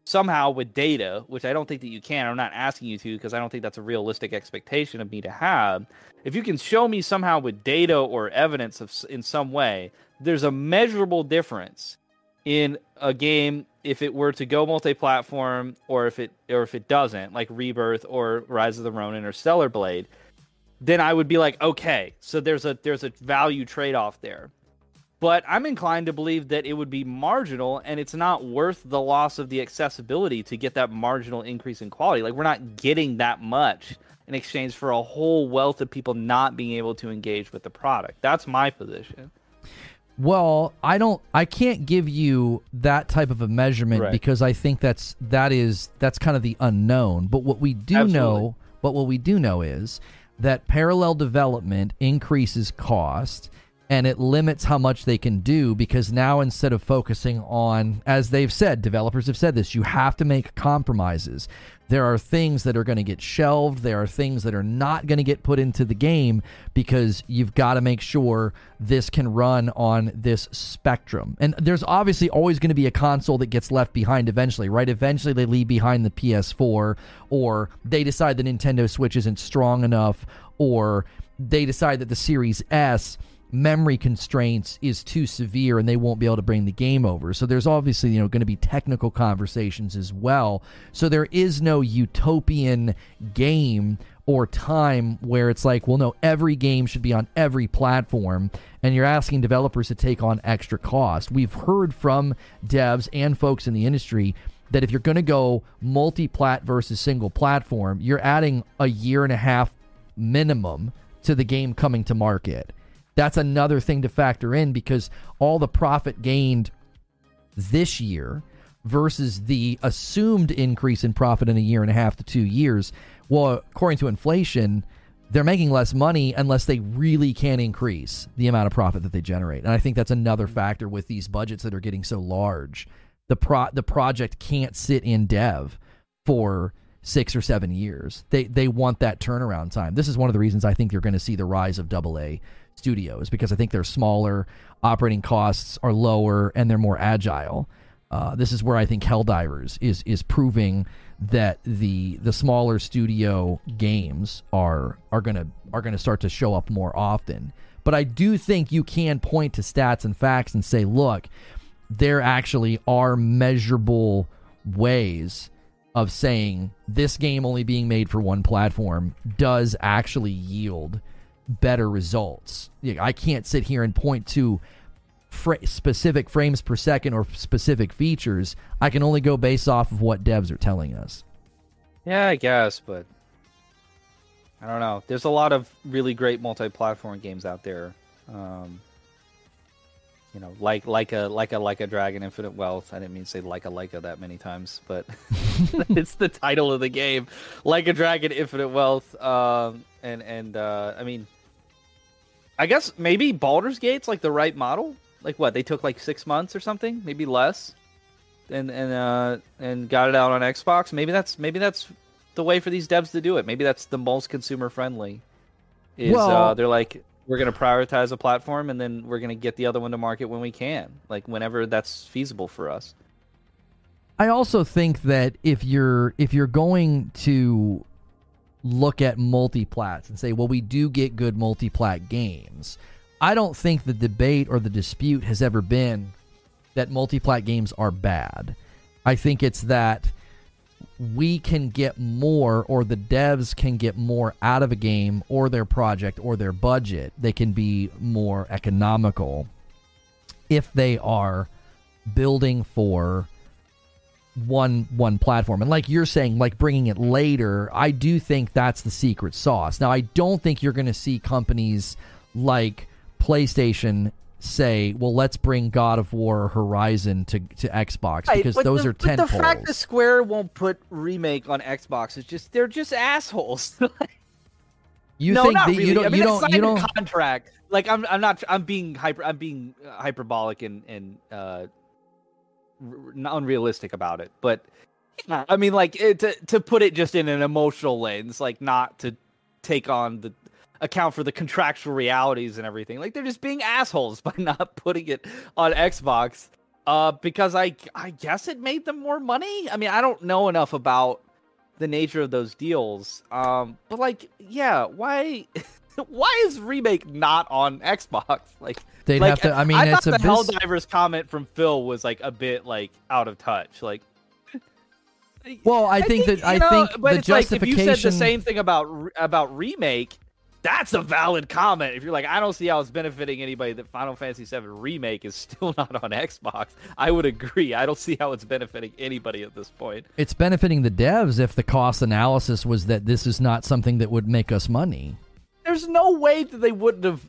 somehow with data, which I don't think that you can, I'm not asking you to because I don't think that's a realistic expectation of me to have. If you can show me somehow with data or evidence of in some way, there's a measurable difference in a game if it were to go multi-platform or if it or if it doesn't, like Rebirth or Rise of the Ronin or Stellar Blade, then I would be like, okay, so there's a there's a value trade-off there. But I'm inclined to believe that it would be marginal and it's not worth the loss of the accessibility to get that marginal increase in quality. Like we're not getting that much in exchange for a whole wealth of people not being able to engage with the product. That's my position. Well, I don't I can't give you that type of a measurement Right. because I think that's that is that's kind of the unknown. But what we do Absolutely. know, but what we do know is that parallel development increases cost and it limits how much they can do because now instead of focusing on as they've said, developers have said this, you have to make compromises. There are things that are going to get shelved. There are things that are not going to get put into the game because you've got to make sure this can run on this spectrum. And there's obviously always going to be a console that gets left behind eventually, right? Eventually they leave behind the PS4 or they decide the Nintendo Switch isn't strong enough or they decide that the Series S memory constraints is too severe and they won't be able to bring the game over. So there's obviously, you know, going to be technical conversations as well. So there is no utopian game or time where it's like, well, no, every game should be on every platform and you're asking developers to take on extra cost. We've heard from devs and folks in the industry that if you're going to go multi-plat versus single platform, you're adding a year and a half minimum to the game coming to market. That's another thing to factor in because all the profit gained this year versus the assumed increase in profit in a year and a half to two years. Well, according to inflation, they're making less money unless they really can increase the amount of profit that they generate. And I think that's another mm-hmm. factor with these budgets that are getting so large. The pro the project can't sit in dev for six or seven years. They they want that turnaround time. This is one of the reasons I think you're going to see the rise of double A studios because I think they're smaller, operating costs are lower, and they're more agile. Uh, this is where I think Helldivers is is proving that the the smaller studio games are are gonna are gonna start to show up more often. But I do think you can point to stats and facts and say, look, there actually are measurable ways of saying this game only being made for one platform does actually yield better results. I can't sit here and point to specific frames per second or specific features. I can only go based off of what devs are telling us. Yeah, I guess, but I don't know. There's a lot of really great multi-platform games out there. Um, you know, like like a like a like a Dragon Infinite Wealth. I didn't mean to say like a like a that many times, but it's the title of the game. Like a Dragon Infinite Wealth. Um, and and uh, I mean, I guess maybe Baldur's Gate's like the right model. Like what? They took like six months or something, maybe less, and and uh and got it out on Xbox. Maybe that's maybe that's the way for these devs to do it. Maybe that's the most consumer friendly. Is Well- uh, they're like we're gonna prioritize a platform and then we're gonna get the other one to market when we can, like whenever that's feasible for us. I also think that if you're if you're going to look at multiplats and say, well, we do get good multiplat games, I don't think the debate or the dispute has ever been that multiplat games are bad. I think it's that we can get more or the devs can get more out of a game or their project or their budget. They can be more economical if they are building for one one platform and like you're saying like bringing it later i do think that's the secret sauce now i don't think you're going to see companies like playstation say well let's bring god of war horizon to, to xbox because those are tent the fact that. Square won't put remake on Xbox is just they're just assholes. you no, think not that really. you don't I mean, you don't you a don't contract. Like I'm, I'm not. I'm being hyper. I'm being uh, hyperbolic and and uh, unrealistic about it. But I mean, like it, to to put it just in an emotional lens, like not to take on the account for the contractual realities and everything. Like they're just being assholes by not putting it on Xbox. Uh, because I I guess it made them more money. I mean, I don't know enough about the nature of those deals. Um, but like, yeah, why? why is remake not on Xbox? Like They'd like, have to. I mean, I it's thought a the bus- Helldivers comment from Phil was like a bit like out of touch. Like, Well, I think that- I know, think but the it's like if you said the same thing about about remake, that's a valid comment. If you're like, I don't see how it's benefiting anybody that Final Fantasy VII remake is still not on Xbox. I would agree. I don't see how it's benefiting anybody at this point. it's benefiting the devs if the cost analysis was that this is not something that would make us money. There's no way that they wouldn't have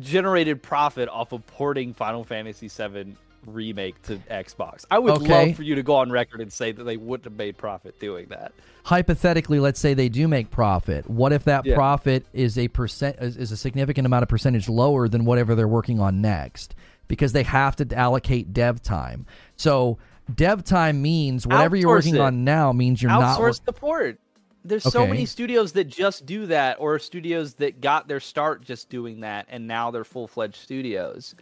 generated profit off of porting Final Fantasy VII remake to Xbox. I would Okay. love for you to go on record and say that they wouldn't have made profit doing that. Hypothetically, let's say they do make profit. What if that Yeah. profit is a percent is, is a significant amount of percentage lower than whatever they're working on next because they have to allocate dev time. So dev time means whatever you're working it. on now means you're not Outsource the port. There's so many studios that just do that, or studios that got their start just doing that, and now they're full fledged studios.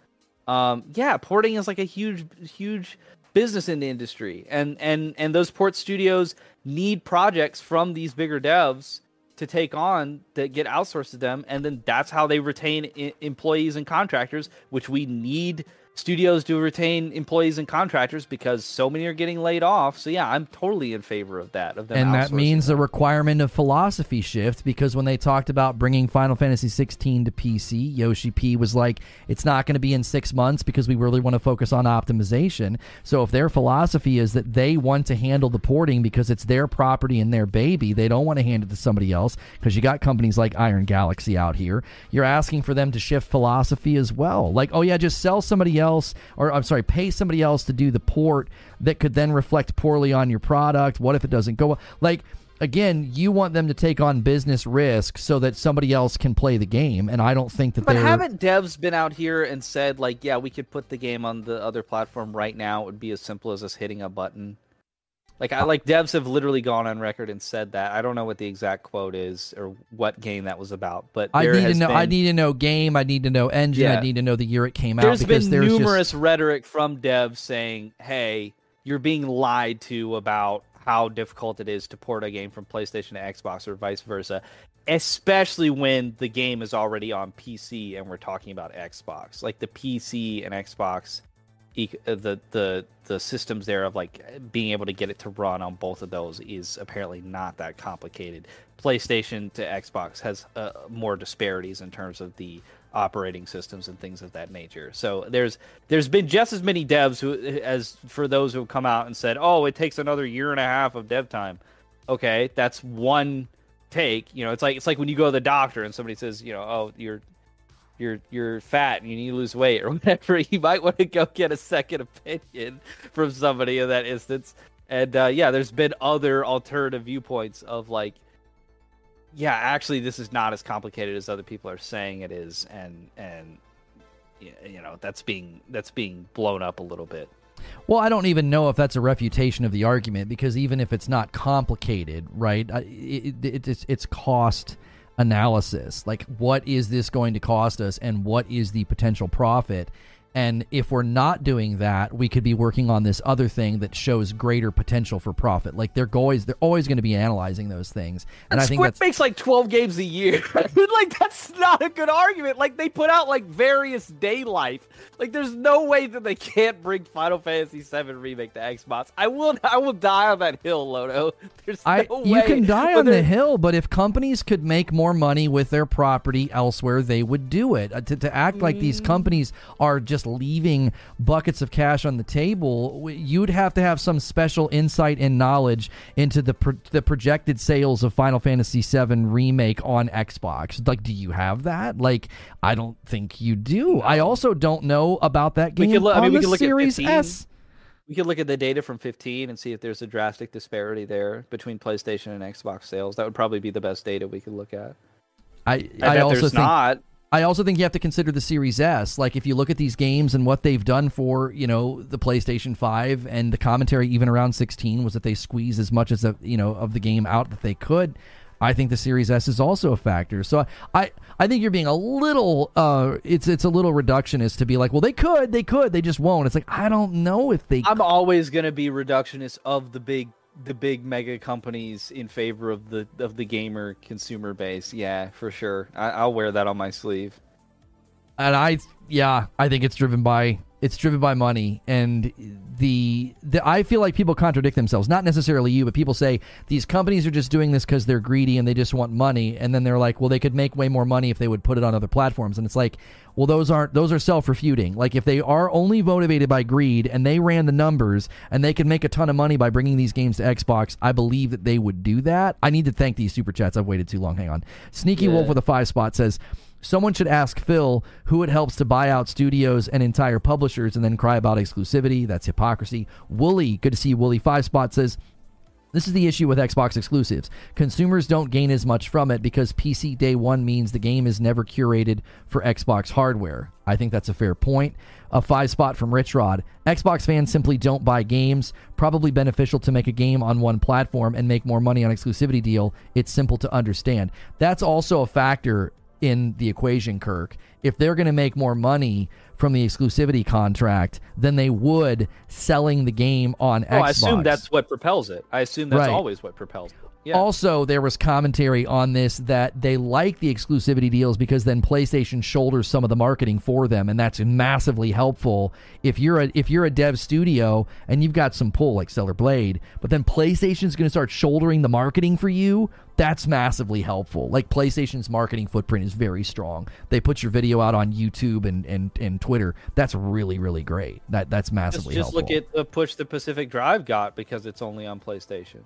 Um, yeah, porting is like a huge, huge business in the industry, and and and those port studios need projects from these bigger devs to take on that get outsourced to them, and then that's how they retain I- employees and contractors, which we need studios to retain employees and contractors because so many are getting laid off. So yeah, I'm totally in favor of that. Of them and that means a requirement of philosophy shift because when they talked about bringing Final Fantasy 16 to PC, Yoshi P was like, "It's not going to be in six months because we really want to focus on optimization." So if their philosophy is that they want to handle the porting because it's their property and their baby, they don't want to hand it to somebody else because you got companies like Iron Galaxy out here. You're asking for them to shift philosophy as well, like, "Oh yeah, just sell somebody else," or I'm sorry, pay somebody else to do the port that could then reflect poorly on your product. What if it doesn't go well? Like again, you want them to take on business risk so that somebody else can play the game, and I don't think that But they're. haven't devs been out here and said like, yeah, we could put the game on the other platform right now? It would be as simple as us hitting a button. Like I like devs have literally gone on record and said that. I don't know what the exact quote is or what game that was about, but I need to know. I need to know game. I need to know engine. I need to know the year it came out There's because been there's numerous just rhetoric from devs saying, "Hey, you're being lied to about how difficult it is to port a game from PlayStation to Xbox or vice versa, especially when the game is already on PC and we're talking about Xbox. Like the PC and Xbox the the the systems there of like being able to get it to run on both of those is apparently not that complicated. PlayStation to Xbox has uh, more disparities in terms of the operating systems and things of that nature. So there's there's been just as many devs who as for those who have come out and said, "Oh, it takes another year and a half of dev time." Okay, that's one take. You know, it's like it's like when you go to the doctor and somebody says, you know, "Oh, you're you're you're fat and you need to lose weight or whatever, you might want to go get a second opinion from somebody in that instance. And uh, yeah, there's been other alternative viewpoints of like, yeah, actually, this is not as complicated as other people are saying it is, and and you know that's being that's being blown up a little bit. Well, I don't even know if that's a refutation of the argument because even if it's not complicated, right? It, it, it's it's cost analysis. Like, what is this going to cost us, and what is the potential profit? And if we're not doing that, we could be working on this other thing that shows greater potential for profit. Like they're always they're always going to be analyzing those things, and, I think Squid that's makes like 12 games a year. like that's not a good argument. Like they put out like various day life. Like there's no way that they can't bring Final Fantasy VII remake to Xbox. I will I will die on that hill, Lono. There's I no you can die on the hill, but if companies could make more money with their property elsewhere, they would do it. Uh, to, to act like these Mm. companies are just leaving buckets of cash on the table, you'd have to have some special insight and knowledge into the pro- the projected sales of Final Fantasy VII remake on Xbox. Like, do you have that? Like, I don't think you do. I also don't know about that We game could look- I mean, we the could look at Series 15. S. We could look at the data from 15 and see if there's a drastic disparity there between PlayStation and Xbox sales. That would probably be the best data we could look at. I, I, I also there's think not. I also think you have to consider the Series S. Like if you look at these games and what they've done for, you know, the PlayStation 5 and the commentary even around 16 was that they squeezed as much as, you know, of the game out that they could. I think the Series S is also a factor. So I I think you're being a little uh it's it's a little reductionist to be like, well they could, they could, they just won't. It's like I don't know if they I'm always going to be reductionist of the big the big mega companies in favor of the of the gamer consumer base. Yeah, for sure. I, I'll wear that on my sleeve. And I, yeah, I think it's driven by it's driven by money and the, the I feel like people contradict themselves. Not necessarily you, but people say these companies are just doing this because they're greedy and they just want money. And then they're like, well, they could make way more money if they would put it on other platforms. And it's like, well, those aren't those are self refuting. Like if they are only motivated by greed and they ran the numbers and they could make a ton of money by bringing these games to Xbox, I believe that they would do that. I need to thank these super chats. I've waited too long. Hang on. Sneaky yeah. Wolf with a five spot says. Someone should ask Phil who it helps to buy out studios and entire publishers and then cry about exclusivity. That's hypocrisy. Wooly, good to see Wooly. Five Spot says, this is the issue with Xbox exclusives. Consumers don't gain as much from it because PC Day 1 means the game is never curated for Xbox hardware. I think that's a fair point. A five spot from Rich Rod. Xbox fans simply don't buy games. Probably beneficial to make a game on one platform and make more money on exclusivity deal. It's simple to understand. That's also a factor in the equation, Kirk. If they're going to make more money from the exclusivity contract than they would selling the game on oh, Xbox. I assume that's what propels it. I assume that's right. always what propels it. Yeah. Also, there was commentary on this that they like the exclusivity deals because then PlayStation shoulders some of the marketing for them, and that's massively helpful. If you're a if you're a dev studio and you've got some pull like Stellar Blade, but then PlayStation's going to start shouldering the marketing for you, that's massively helpful. Like PlayStation's marketing footprint is very strong. They put your video out on YouTube and and, and Twitter. That's really really great. That that's massively just, just helpful. look at the push the Pacific Drive got because it's only on PlayStation.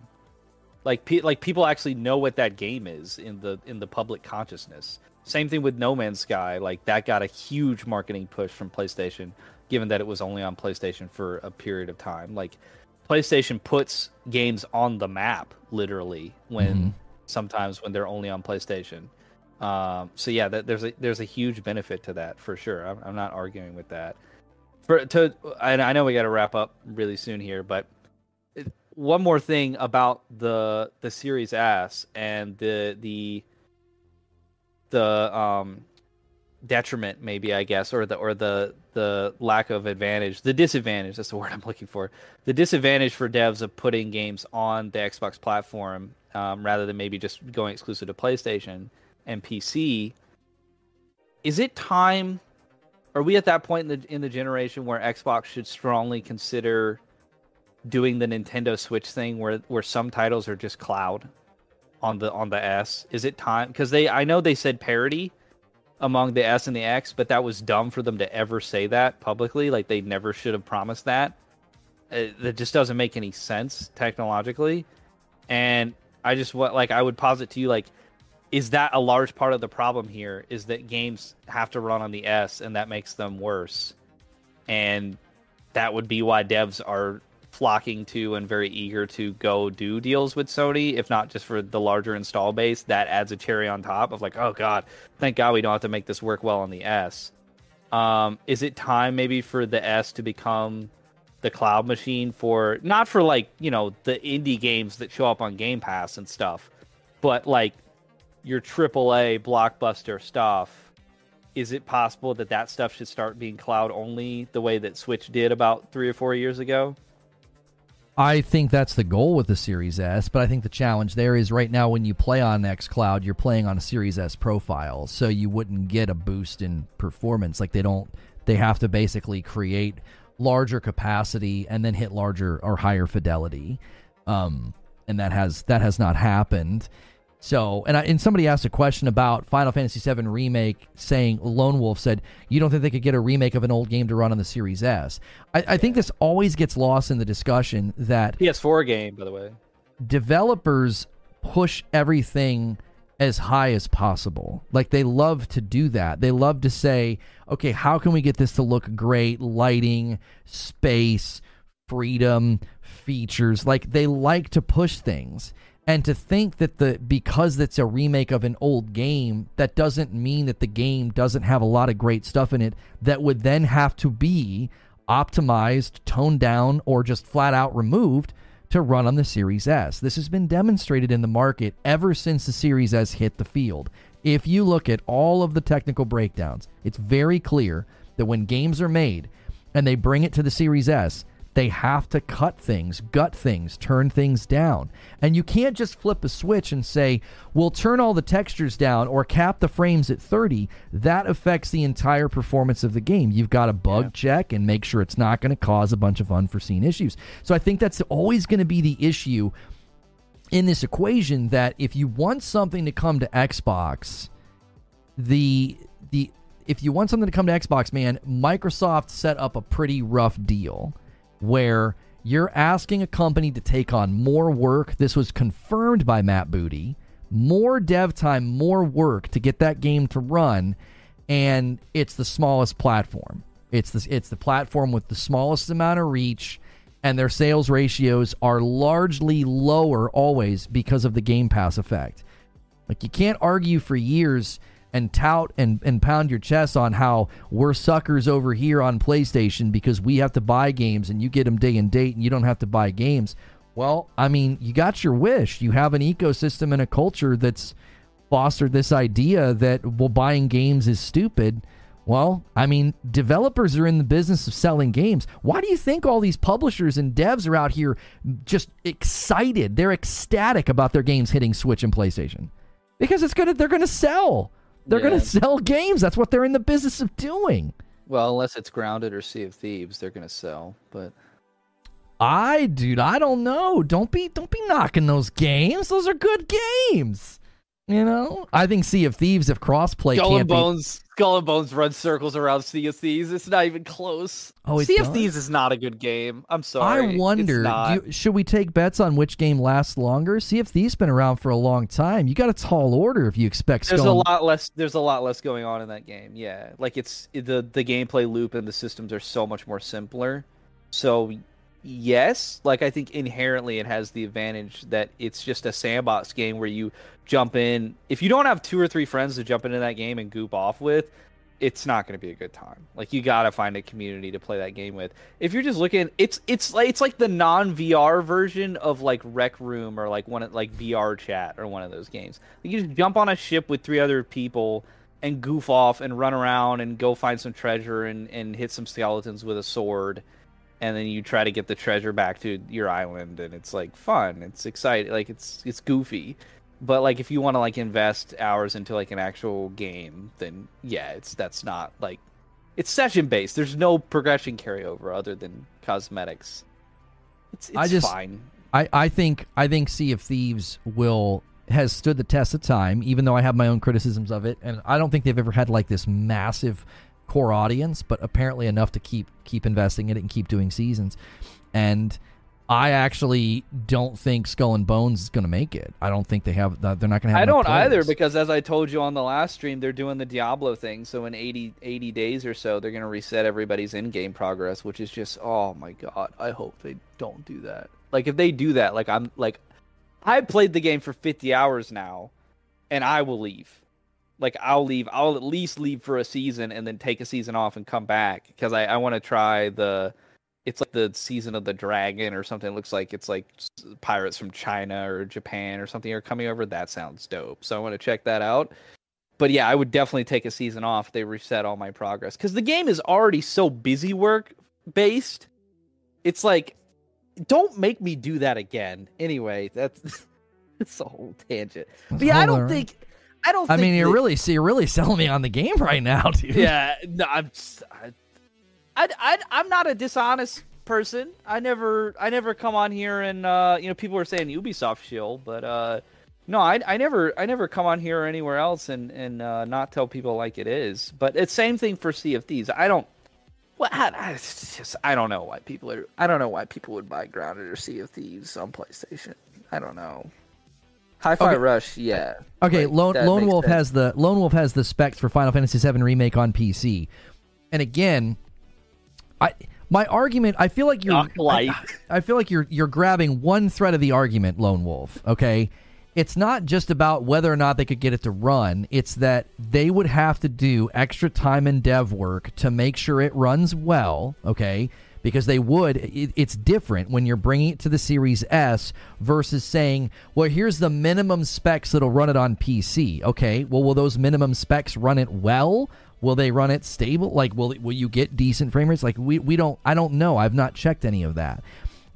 Like pe- like people actually know what that game is in the in the public consciousness. Same thing with No Man's Sky. Like that got a huge marketing push from PlayStation, given that it was only on PlayStation for a period of time. Like PlayStation puts games on the map literally when mm-hmm. sometimes when they're only on PlayStation. Um, so yeah, that, there's a there's a huge benefit to that for sure. I'm, I'm not arguing with that. For to and I know we got to wrap up really soon here, but one more thing about the the Series S and the the the um detriment maybe I guess or the or the the lack of advantage the disadvantage that's the word I'm looking for the disadvantage for devs of putting games on the Xbox platform um, rather than maybe just going exclusive to PlayStation and PC is it time are we at that point in the in the generation where Xbox should strongly consider doing the Nintendo Switch thing where where some titles are just cloud on the on the S? Is it time because they I know they said parity among the S and the X, but that was dumb for them to ever say that publicly. Like they never should have promised that. It, uh, that just doesn't make any sense technologically. And I just what like I would posit to you like is that a large part of the problem here is that games have to run on the S and that makes them worse. And that would be why devs are flocking to and very eager to go do deals with Sony, if not just for the larger install base, that adds a cherry on top of like, oh god, thank God we don't have to make this work well on the S. Um, is it time maybe for the S to become the cloud machine for not for like you know the indie games that show up on Game Pass and stuff, but like your AAA blockbuster stuff? Is it possible that that stuff should start being cloud only the way that Switch did about three or four years ago? I think that's the goal with the Series S, but I think the challenge there is right now when you play on xCloud, you're playing on a Series S profile, so you wouldn't get a boost in performance. Like they don't, they have to basically create larger capacity and then hit larger or higher fidelity, um, and that has that has not happened. So, and I, and somebody asked a question about Final Fantasy VII remake, saying Lone Wolf said you don't think they could get a remake of an old game to run on the Series S. I, I think this always gets lost in the discussion that PS4 game, by the way, developers push everything as high as possible. Like they love to do that. They love to say, okay, how can we get this to look great? Lighting, space, freedom, features. Like they like to push things. And to think that the because it's a remake of an old game, that doesn't mean that the game doesn't have a lot of great stuff in it that would then have to be optimized, toned down, or just flat out removed to run on the Series S. This has been demonstrated in the market ever since the Series S hit the field. If you look at all of the technical breakdowns, it's very clear that when games are made and they bring it to the Series S, They have to cut things, gut things, turn things down. And you can't just flip a switch and say, we'll turn all the textures down or cap the frames at 30. That affects the entire performance of the game. You've got to bug yeah. check and make sure it's not going to cause a bunch of unforeseen issues. So I think that's always going to be the issue in this equation that if you want something to come to Xbox, the the if you want something to come to Xbox, man, Microsoft set up a pretty rough deal where you're asking a company to take on more work. This was confirmed by Matt Booty. More dev time, more work to get that game to run, and it's the smallest platform. It's the it's the platform with the smallest amount of reach, and their sales ratios are largely lower always because of the Game Pass effect. Like you can't argue for years and tout and, and pound your chest on how we're suckers over here on PlayStation because we have to buy games and you get them day and date and you don't have to buy games. Well, I mean, you got your wish. You have an ecosystem and a culture that's fostered this idea that well buying games is stupid. Well, I mean, developers are in the business of selling games. Why do you think all these publishers and devs are out here just excited? They're ecstatic about their games hitting Switch and PlayStation. Because it's gonna they're gonna sell. They're yeah. going to sell games. That's what they're in the business of doing. Well, unless it's Grounded or Sea of Thieves, they're going to sell. But I, dude, I don't know. Don't be, don't be knocking those games. Those are good games. You know, I think Sea of Thieves if crossplay Skull and Bones, be... Skull and Bones run circles around Sea of Thieves. It's not even close. Oh, Sea does? of Thieves is not a good game. I'm sorry. I wonder, you, should we take bets on which game lasts longer? Sea of Thieves been around for a long time. You got a tall order if you expect. There's Skull a lot less. There's a lot less going on in that game. Yeah, like it's the the gameplay loop and the systems are so much more simpler. So yes like i think inherently it has the advantage that it's just a sandbox game where you jump in. If you don't have two or three friends to jump into that game and goop off with it's not going to be a good time. Like you got to find a community to play that game with. If you're just looking it's it's like it's like the non vr version of like rec room or like one of like vr chat or one of those games. You just jump on a ship with three other people and goof off and run around and go find some treasure and and hit some skeletons with a sword and then you try to get the treasure back to your island and it's like fun. It's exciting like it's it's goofy. But like if you want to like invest hours into like an actual game then yeah it's that's not like it's session based there's no progression carryover other than cosmetics. It's, it's I just, fine. I, I think I think Sea of Thieves will has stood the test of time, even though I have my own criticisms of it, and I don't think they've ever had like this massive core audience, but apparently enough to keep keep investing in it and keep doing seasons. And I actually don't think Skull and Bones is going to make it. I don't think they have. They're not going to have. I don't either because, as I told you on the last stream, they're doing the Diablo thing. So in 80, 80 days or so, they're going to reset everybody's in-game progress, which is just oh my god. I hope they don't do that. Like if they do that, like I'm like, I played the game for fifty hours now, and I will leave like I'll leave. I'll at least leave for a season and then take a season off and come back because I, I want to try the. It's like the season of the dragon or something. It looks like it's like pirates from China or Japan or something are coming over. That sounds dope. So I want to check that out. But yeah, I would definitely take a season off. They reset all my progress because the game is already so busy work based. It's like, don't make me do that again. Anyway, that's it's a whole tangent. But yeah, I don't think I don't. I mean, you're that... really see, you're really selling me on the game right now, dude. Yeah, no, I'm. Just, I, I, I, I'm not a dishonest person. I never, I never come on here and uh, you know, people are saying Ubisoft shill, but uh, no, I, I never, I never come on here or anywhere else and and uh, not tell people like it is. But it's same thing for Sea of Thieves. I don't. Well, I, I just I don't know why people are. I don't know why people would buy Grounded or Sea of Thieves on PlayStation. I don't know. Hi-Fi okay. Rush, yeah. Okay, like, Lone, Lone Wolf sense. has the Lone Wolf has the specs for Final Fantasy VII remake on PC, and again, I my argument I feel like you're I, I feel like you're you're grabbing one thread of the argument, Lone Wolf. Okay, it's not just about whether or not they could get it to run. It's that they would have to do extra time and dev work to make sure it runs well. Okay, because they would. It, it's different when you're bringing it to the Series S versus saying, well, here's the minimum specs that'll run it on PC. Okay, well, will those minimum specs run it well? Will they run it stable? Like, will will you get decent frame rates? Like, we we don't. I don't know. I've not checked any of that.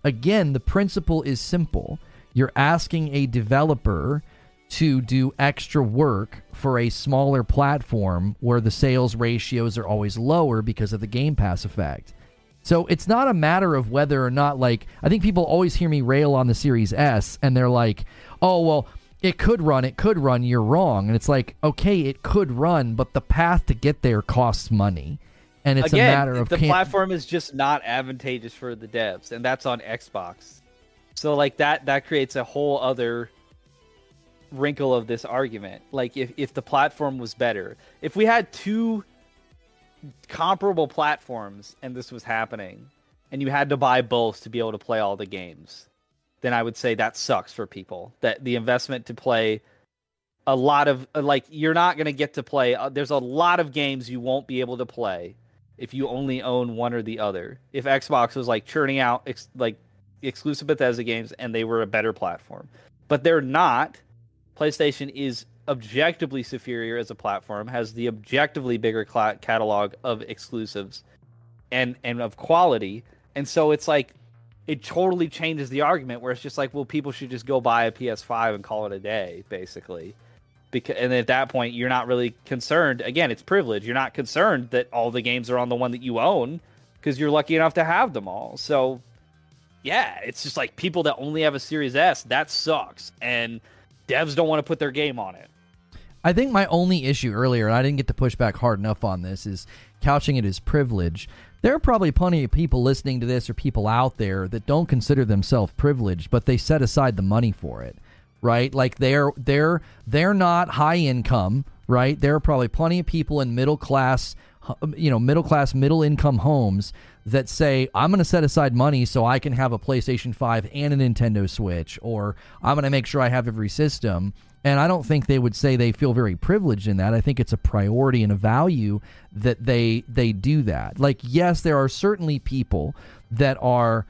Again, the principle is simple. You're asking a developer to do extra work for a smaller platform where the sales ratios are always lower because of the Game Pass effect. So it's not a matter of whether or not, like, I think people always hear me rail on the Series S and they're like, oh, well, it could run, it could run, you're wrong. And it's like, okay, it could run, but the path to get there costs money. And it's Again, a matter of the can- platform is just not advantageous for the devs, and that's on Xbox. So like that that creates a whole other wrinkle of this argument. Like if if the platform was better, if we had two comparable platforms and this was happening, and you had to buy both to be able to play all the games, then I would say that sucks for people. That the investment to play a lot of like you're not going to get to play uh, there's a lot of games you won't be able to play if you only own one or the other. If Xbox was like churning out ex- like exclusive Bethesda games and they were a better platform, but they're not. PlayStation is objectively superior as a platform, has the objectively bigger cla catalog of exclusives and and of quality, and so it's like it totally changes the argument where it's just like, well, people should just go buy a PS5 and call it a day, basically. Because and at that point, you're not really concerned. Again, it's privilege. You're not concerned that all the games are on the one that you own because you're lucky enough to have them all. So, yeah, it's just like people that only have a Series S. That sucks, and devs don't want to put their game on it. I think my only issue earlier, and I didn't get to push back hard enough on this, is couching it as privilege. There are probably plenty of people listening to this or people out there that don't consider themselves privileged, but they set aside the money for it, right? Like they're they're they're not high income, right? There are probably plenty of people in middle class, you know, middle class, middle income homes that say, I'm going to set aside money so I can have a PlayStation 5 and a Nintendo Switch, or I'm going to make sure I have every system. And I don't think they would say they feel very privileged in that. I think it's a priority and a value that they they do that. Like yes, there are certainly people that are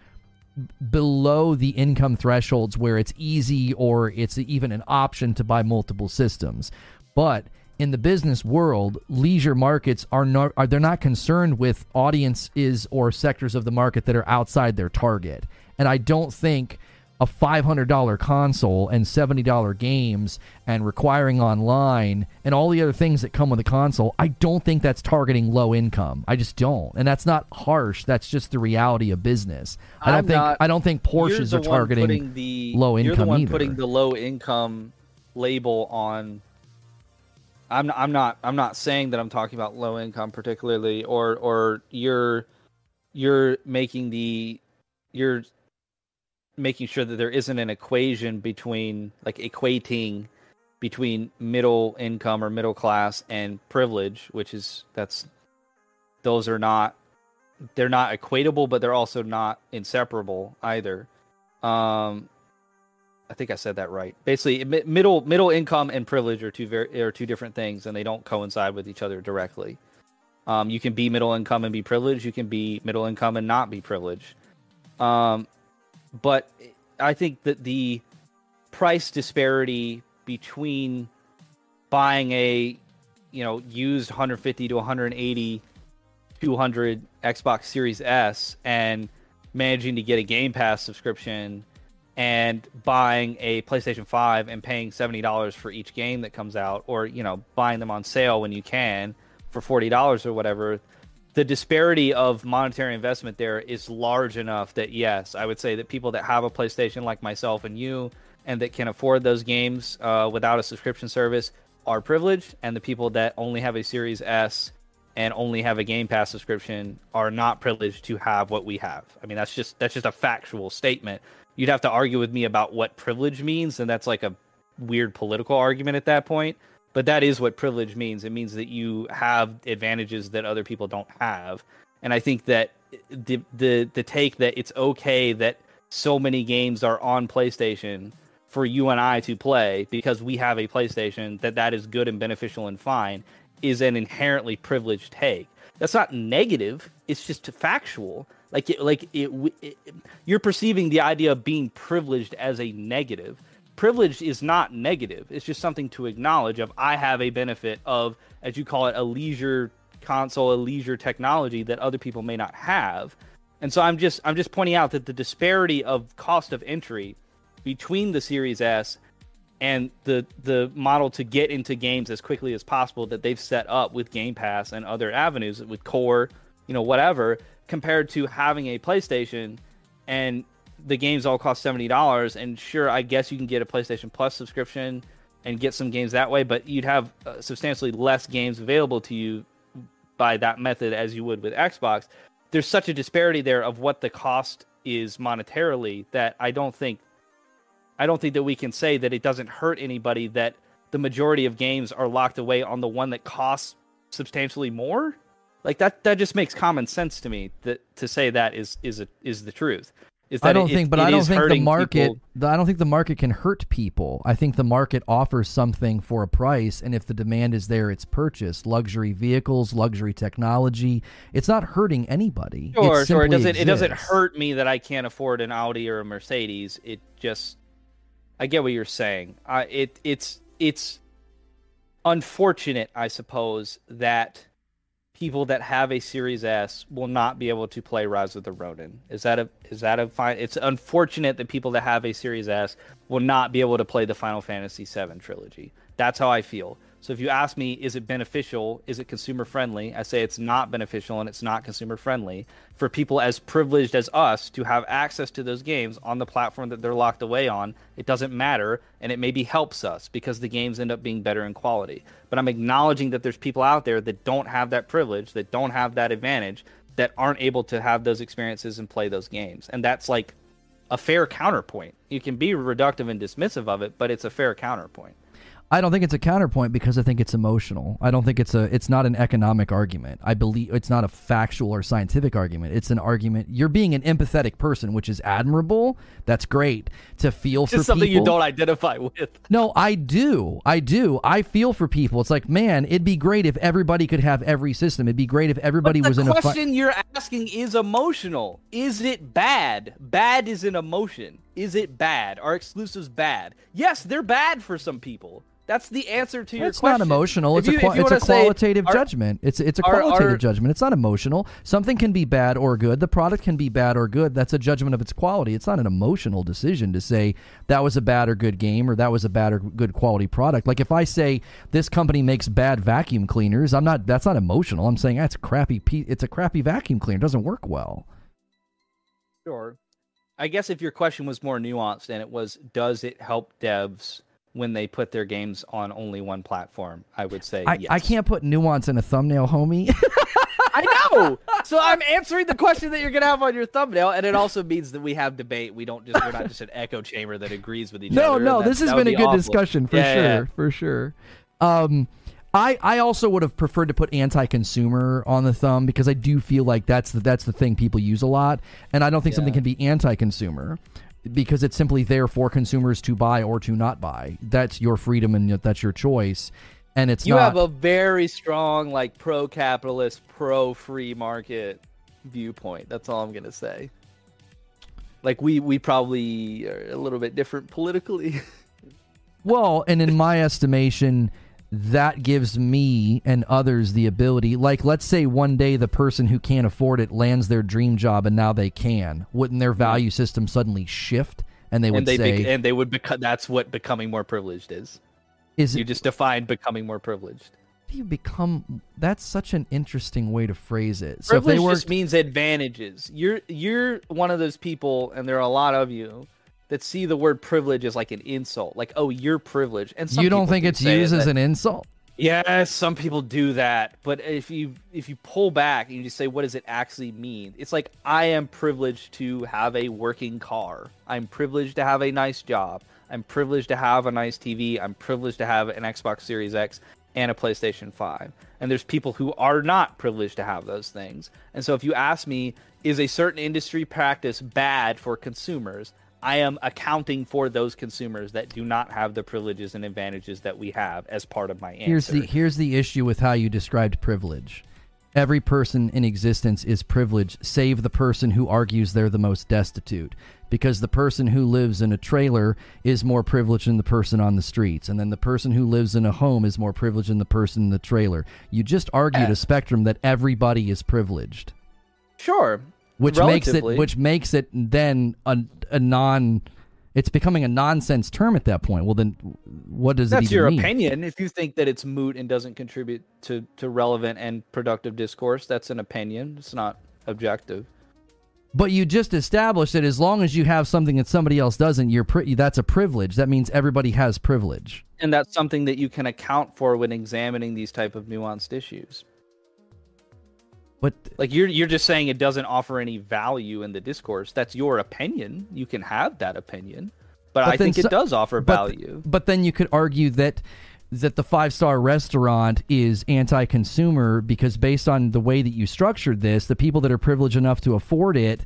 below the income thresholds where it's easy or it's even an option to buy multiple systems. But in the business world, leisure markets are not are they're not concerned with audiences or sectors of the market that are outside their target. And I don't think a $500 console and $70 games and requiring online and all the other things that come with a console, I don't think that's targeting low income. I just don't. And that's not harsh. That's just the reality of business. I don't I'm think not- I don't think Porsches are targeting the, low income You're the one either. putting the low income label on. I'm I'm not I'm not saying that I'm talking about low income particularly, or or you're you're making the you're making sure that there isn't an equation between like equating between middle income or middle class and privilege, which is that's those are not they're not equatable, but they're also not inseparable either. Um, I think I said that right. Basically, middle middle income and privilege are two very are two different things, and they don't coincide with each other directly. Um, you can be middle income and be privileged. You can be middle income and not be privileged. Um, but I think that the price disparity between buying a you know used 150 to 180 200 Xbox Series S and managing to get a Game Pass subscription and buying a PlayStation 5 and paying $70 for each game that comes out or you know buying them on sale when you can for $40 or whatever the disparity of monetary investment there is large enough that yes I would say that people that have a PlayStation like myself and you and that can afford those games uh, without a subscription service are privileged and the people that only have a Series S and only have a Game Pass subscription are not privileged to have what we have. I mean, that's just that's just a factual statement. You'd have to argue with me about what privilege means, and that's like a weird political argument at that point. But that is what privilege means. It means that you have advantages that other people don't have. And I think that the the the take that it's okay that so many games are on PlayStation for you and I to play because we have a PlayStation that that is good and beneficial and fine is an inherently privileged take. That's not negative. It's just factual. Like it, like it, it, you're perceiving the idea of being privileged as a negative. Privilege is not negative. It's just something to acknowledge. Of I have a benefit of, as you call it, a leisure console, a leisure technology that other people may not have. And so I'm just I'm just pointing out that the disparity of cost of entry between the Series S and the the model to get into games as quickly as possible that they've set up with Game Pass and other avenues with Core, you know, whatever, compared to having a PlayStation and the games all cost seventy dollars. And sure, I guess you can get a PlayStation Plus subscription and get some games that way, but you'd have uh, substantially less games available to you by that method as you would with Xbox. There's such a disparity there of what the cost is monetarily that I don't think I don't think that we can say that it doesn't hurt anybody that the majority of games are locked away on the one that costs substantially more. Like that that just makes common sense to me that to say that is is a, is the truth. Is that I don't it, think, but it I don't think the market. The, I don't think the market can hurt people. I think the market offers something for a price, and if the demand is there, it's purchased. Luxury vehicles, luxury technology. It's not hurting anybody. Sure, sure. It doesn't it doesn't hurt me that I can't afford an Audi or a Mercedes. It just I get what you're saying. Uh, it it's it's unfortunate, I suppose, that people that have a Series S will not be able to play Rise of the Ronin. Is that a is that a fine? It's unfortunate that people that have a Series S will not be able to play the Final Fantasy VII trilogy. That's how I feel. So if you ask me, is it beneficial? Is it consumer friendly? I say it's not beneficial and it's not consumer friendly for people as privileged as us to have access to those games on the platform that they're locked away on. It doesn't matter, and it maybe helps us because the games end up being better in quality. But I'm acknowledging that there's people out there that don't have that privilege, that don't have that advantage, that aren't able to have those experiences and play those games. And that's like a fair counterpoint. You can be reductive and dismissive of it, but it's a fair counterpoint. I don't think it's a counterpoint because I think it's emotional. I don't think it's a it's not an economic argument. I believe it's not a factual or scientific argument. It's an argument. You're being an empathetic person, which is admirable. That's great to feel for Just something people. you don't identify with. No, I do. I do. I feel for people. It's like, man, it'd be great if everybody could have every system. It'd be great if everybody was the in a fi- question you're asking is emotional. Is it bad? Bad is an emotion. Is it bad? Are exclusives bad? Yes, they're bad for some people. That's the answer to your It's question. not emotional. If It's you- a qua- it's a wanna say, qualitative are- judgment. It's it's a are- qualitative are- judgment. It's not emotional. Something can be bad or good. The product can be bad or good. That's a judgment of its quality. It's not an emotional decision to say that was a bad or good game or that was a bad or good quality product. Like if I say this company makes bad vacuum cleaners, I'm not. That's not emotional. I'm saying that's crappy. pe- It's a crappy vacuum cleaner. It doesn't work well. Sure. I guess if your question was more nuanced and it was, does it help devs when they put their games on only one platform? I would say I, yes. I can't put nuance in a thumbnail, homie. I know. So I'm answering the question that you're gonna have on your thumbnail, and it also means that we have debate. We don't just we're not just an echo chamber that agrees with each no, other. no, no, this has been a good awful. discussion for Yeah, sure, yeah. for sure. Um, I I also would have preferred to put anti-consumer on the thumb because I do feel like that's the that's the thing people use a lot, and I don't think something can be anti-consumer because it's simply there for consumers to buy or to not buy. That's your freedom and that's your choice, and it's You not. have a very strong, like pro-capitalist, pro-free market viewpoint. That's all I'm gonna say. Like we we probably are a little bit different politically. Well, and in my estimation, that gives me and others the ability. Like, let's say one day the person who can't afford it lands their dream job and now they can. Wouldn't their value system suddenly shift? And they would and they say, bec- and they would become. That's what becoming more privileged is. "Is You it, just defined becoming more privileged. you become?" That's such an interesting way to phrase it. So if Privilege they were, just means advantages. You're you're one of those people, and there are a lot of you that see the word privilege as like an insult. Like, oh, you're privileged, and some you don't think do it's used as that- an insult? Yes, some people do that, but if you if you pull back and you just say what does it actually mean? It's like I am privileged to have a working car. I'm privileged to have a nice job. I'm privileged to have a nice TV. I'm privileged to have an Xbox Series X and a PlayStation 5. And there's people who are not privileged to have those things. And so if you ask me is a certain industry practice bad for consumers? I am accounting for those consumers that do not have the privileges and advantages that we have as part of my answer. Here's the here's the issue with how you described privilege. Every person in existence is privileged, save the person who argues they're the most destitute. Because the person who lives in a trailer is more privileged than the person on the streets. And then the person who lives in a home is more privileged than the person in the trailer. You just argued a uh. spectrum that everybody is privileged. Sure. Which makes it which makes it then a, a non it's becoming a nonsense term at that point. Well then what does it mean? That's your mean? opinion. If you think that it's moot and doesn't contribute to, to relevant and productive discourse, that's an opinion. It's not objective. But you just established that as long as you have something that somebody else doesn't, you're pri- that's a privilege. That means everybody has privilege. And that's something that you can account for when examining these type of nuanced issues. But Like you're you're just saying it doesn't offer any value in the discourse. That's your opinion. You can have that opinion. But, But I think so- it does offer but, value. But then you could argue that that the five star restaurant is anti consumer because based on the way that you structured this, the people that are privileged enough to afford it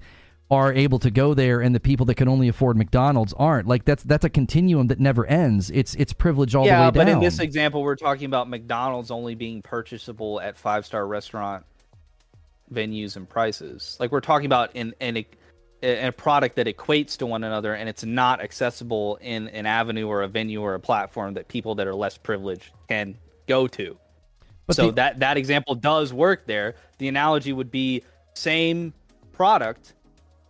are able to go there and the people that can only afford McDonald's aren't. Like that's that's a continuum that never ends. It's it's privilege all the way yeah, down. but in this example, we're talking about McDonald's only being purchasable at five star restaurant venues and prices. Like we're talking about in in a, a product that equates to one another, and it's not accessible in an avenue or a venue or a platform that people that are less privileged can go to. But so the- that that example does work there. The analogy would be same product.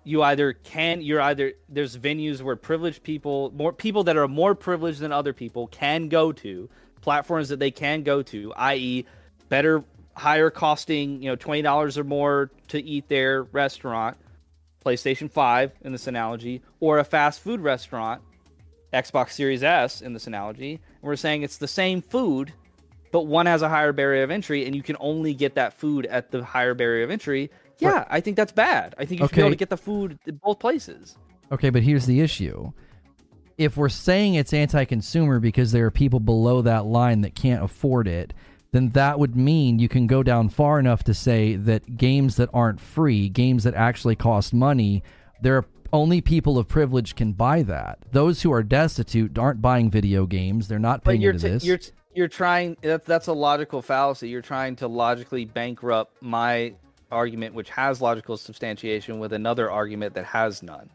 You either can you're either there's venues where privileged people more people that are more privileged than other people can go to platforms that they can go to, i.e., better higher costing, you know, twenty dollars or more to eat their restaurant, PlayStation Five in this analogy, or a fast food restaurant, Xbox Series S in this analogy. And we're saying it's the same food, but one has a higher barrier of entry, and you can only get that food at the higher barrier of entry. Yeah, I think that's bad. I think you should be able to get the food in both places. Okay, but here's the issue. If we're saying it's anti consumer because there are people below that line that can't afford it, then that would mean you can go down far enough to say that games that aren't free, games that actually cost money, there are only people of privilege can buy that. Those who are destitute aren't buying video games. They're not But paying you're into t- this. you're t- you're trying that, that's a logical fallacy. You're trying to logically bankrupt my argument, which has logical substantiation, with another argument that has none.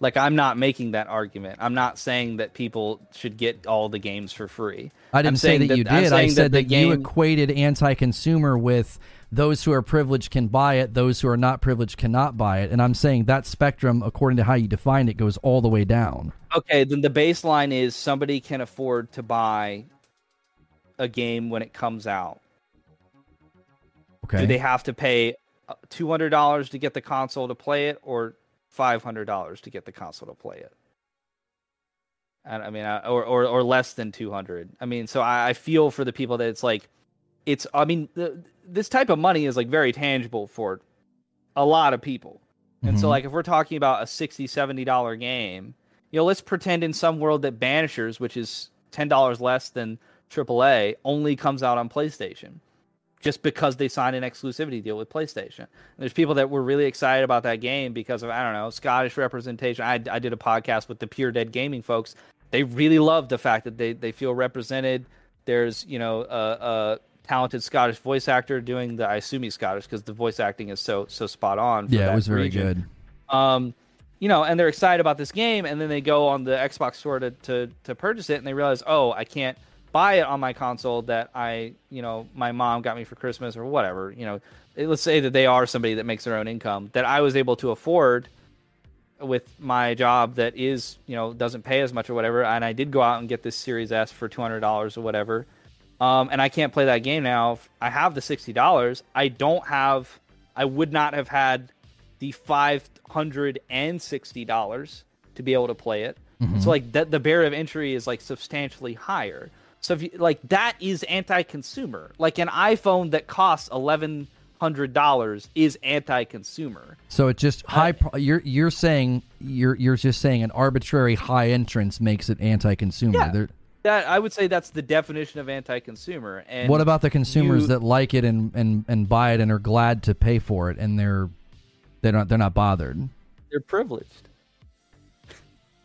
Like I'm not making that argument. I'm not saying that people should get all the games for free. I didn't say saying that you did. I said the that, you equated anti-consumer with those who are privileged can buy it, those who are not privileged cannot buy it. And I'm saying that spectrum, according to how you defined it, goes all the way down. Okay, then the baseline is somebody can afford to buy a game when it comes out. Okay. Do they have to pay uh, two hundred dollars to get the console to play it, or five hundred dollars to get the console to play it? And I mean, or or or less than two hundred. I mean, so I, I feel for the people that it's like, it's. I mean, the, this type of money is like very tangible for a lot of people. And so, Mhm. like, if we're talking about a 60 70 dollar game, you know, let's pretend in some world that Banishers, which is ten dollars less than AAA, only comes out on PlayStation, just because they signed an exclusivity deal with PlayStation. And there's people that were really excited about that game because of I don't know Scottish representation. I, I did a podcast with the Pure Dead Gaming folks. They really love the fact that they they feel represented. There's you know a, a talented Scottish voice actor doing the I assume he's Scottish because the voice acting is so so spot on. For yeah, it was very region good. um, you know, and they're excited about this game, and then they go on the Xbox store to, to, to purchase it, and they realize, oh, I can't buy it on my console that I, you know, my mom got me for Christmas or whatever. You know, let's say that they are somebody that makes their own income that I was able to afford with my job that is, you know, doesn't pay as much or whatever, and I did go out and get this Series S for two hundred dollars or whatever. Um, and I can't play that game now. I have the sixty dollars. I don't have. I would not have had the five hundred and sixty dollars to be able to play it. So like that, the barrier of entry is like substantially higher. So if you like that is anti-consumer. Like an iPhone that costs eleven hundred dollars is anti-consumer. So it just high. pro- you're you're saying you're you're just saying an arbitrary high entrance makes it anti-consumer. Yeah. There- That I would say that's the definition of anti-consumer. And what about the consumers you- that like it and, and, and buy it and are glad to pay for it and they're they're not they're not bothered? they're privileged?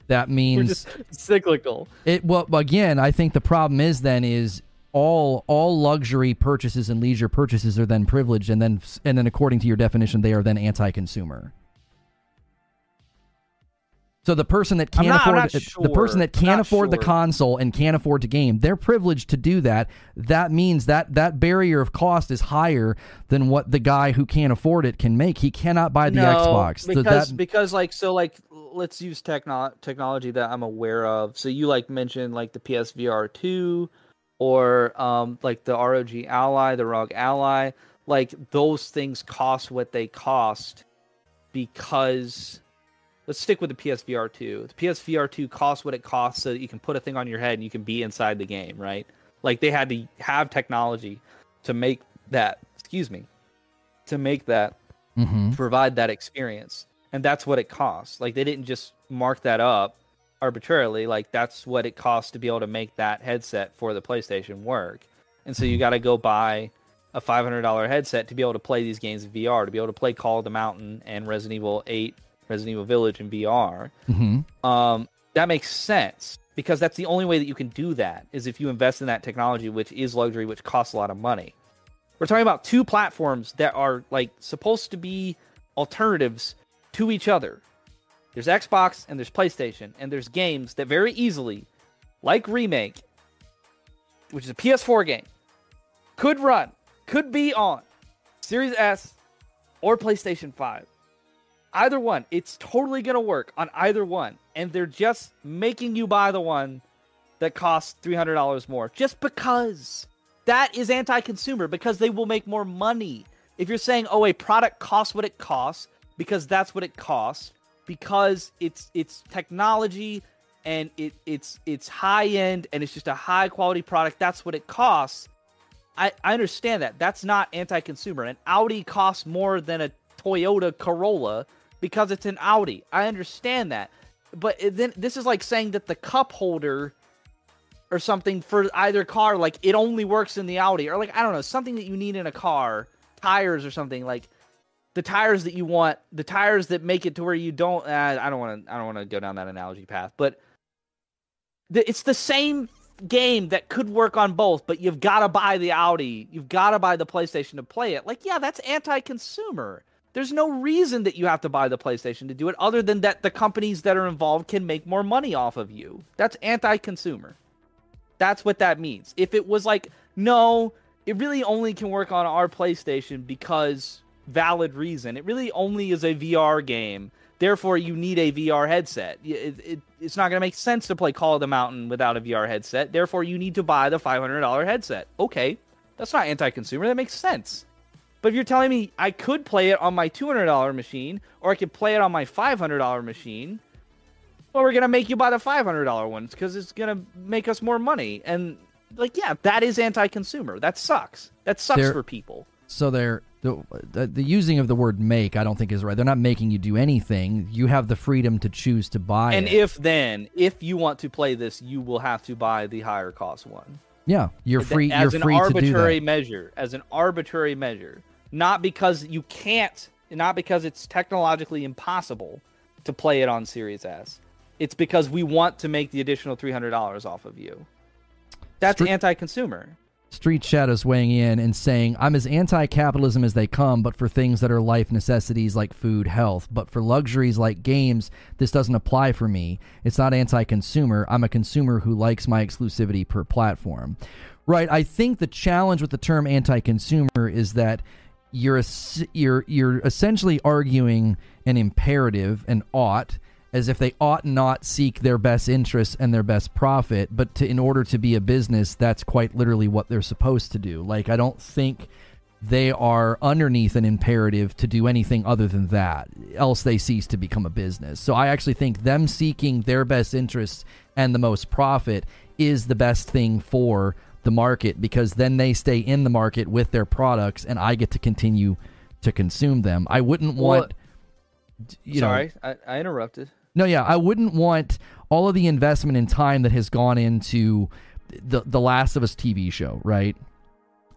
That means cyclical. It well again, I think the problem is then is all all luxury purchases and leisure purchases are then privileged, and then and then according to your definition, they are then anti-consumer. So the person that can't not- afford not the person that can't afford the console and can't afford to game, they're privileged to do that. That means that that barrier of cost is higher than what the guy who can't afford it can make. He cannot buy the no, Xbox. So because that- because like so like let's use techno- technology that I'm aware of. So you like mentioned like the PSVR two or um like the ROG Ally, the ROG Ally, like those things cost what they cost because let's stick with the PSVR 2. The PSVR 2 costs what it costs so that you can put a thing on your head and you can be inside the game, right? Like they had to have technology to make that, excuse me, to make that Mhm. to provide that experience. And that's what it costs. Like they didn't just mark that up arbitrarily. Like that's what it costs to be able to make that headset for the PlayStation work. And so you got to go buy a $500 headset to be able to play these games in VR, to be able to play Call of the Mountain and Resident Evil 8, Resident Evil Village in VR. Mhm. Um, that makes sense because that's the only way that you can do that is if you invest in that technology, which is luxury, which costs a lot of money. We're talking about two platforms that are like supposed to be alternatives to each other. There's Xbox and there's PlayStation, and there's games that very easily, like Remake, which is a PS4 game, could run, could be on Series S or PlayStation 5 either one it's totally gonna work on either one and they're just making you buy the one that costs $300 more just because. That is anti-consumer because they will make more money. If you're saying oh a product costs what it costs because that's what it costs because it's it's technology and it it's it's high end and it's just a high quality product that's what it costs I, I understand that. That's not anti consumer. An Audi costs more than a Toyota Corolla because it's an Audi. I understand that. But then this is like saying that the cup holder or something for either car, like it only works in the Audi, or like, I don't know, something that you need in a car, tires or something like the tires that you want, the tires that make it to where you don't. Uh, I don't want to. I don't want to go down that analogy path, but the, it's the same game that could work on both, but you've got to buy the Audi, you've got to buy the PlayStation to play it. Like, yeah, that's anti-consumer. There's no reason that you have to buy the PlayStation to do it, other than that the companies that are involved can make more money off of you. That's anti-consumer. That's what that means. If it was like, no, it really only can work on our PlayStation because valid reason. It really only is a VR game. Therefore, you need a VR headset. It, it, it's not going to make sense to play Call of the Mountain without a VR headset. Therefore, you need to buy the $500 headset. Okay, that's not anti-consumer. That makes sense. But if you're telling me I could play it on my $200 machine or I could play it on my $500 machine, well, we're gonna make you buy the five hundred dollar ones because it's gonna make us more money. And like, yeah, that is anti-consumer. That sucks. That sucks There- for people. So they're the, the the using of the word "make" I don't think is right. They're not making you do anything. You have the freedom to choose to buy And it. if then, if you want to play this, you will have to buy the higher cost one. yeah, you're free. as You're an free to do arbitrary measure, as an arbitrary measure, not because you can't, not because it's technologically impossible to play it on Series S. It's because we want to make the additional three hundred dollars off of you. That's Stri- anti-consumer. Street Shadows weighing in and saying, I'm as anti capitalism as they come, but for things that are life necessities like food, health. But for luxuries like games, this doesn't apply for me. It's not anti consumer. I'm a consumer who likes my exclusivity per platform. Right. I think the challenge with the term anti consumer is that you're, you're, you're essentially arguing an imperative, an ought, as if they ought not seek their best interests and their best profit but to, in order to be a business that's quite literally what they're supposed to do. Like i don't think they are underneath an imperative to do anything other than that else they cease to become a business. So i actually think them seeking their best interests and the most profit is the best thing for the market because then they stay in the market with their products and i get to continue to consume them. I wouldn't Well, want you know Sorry, I, I interrupted. No, yeah, I wouldn't want all of the investment and time that has gone into the the Last of Us TV show, right?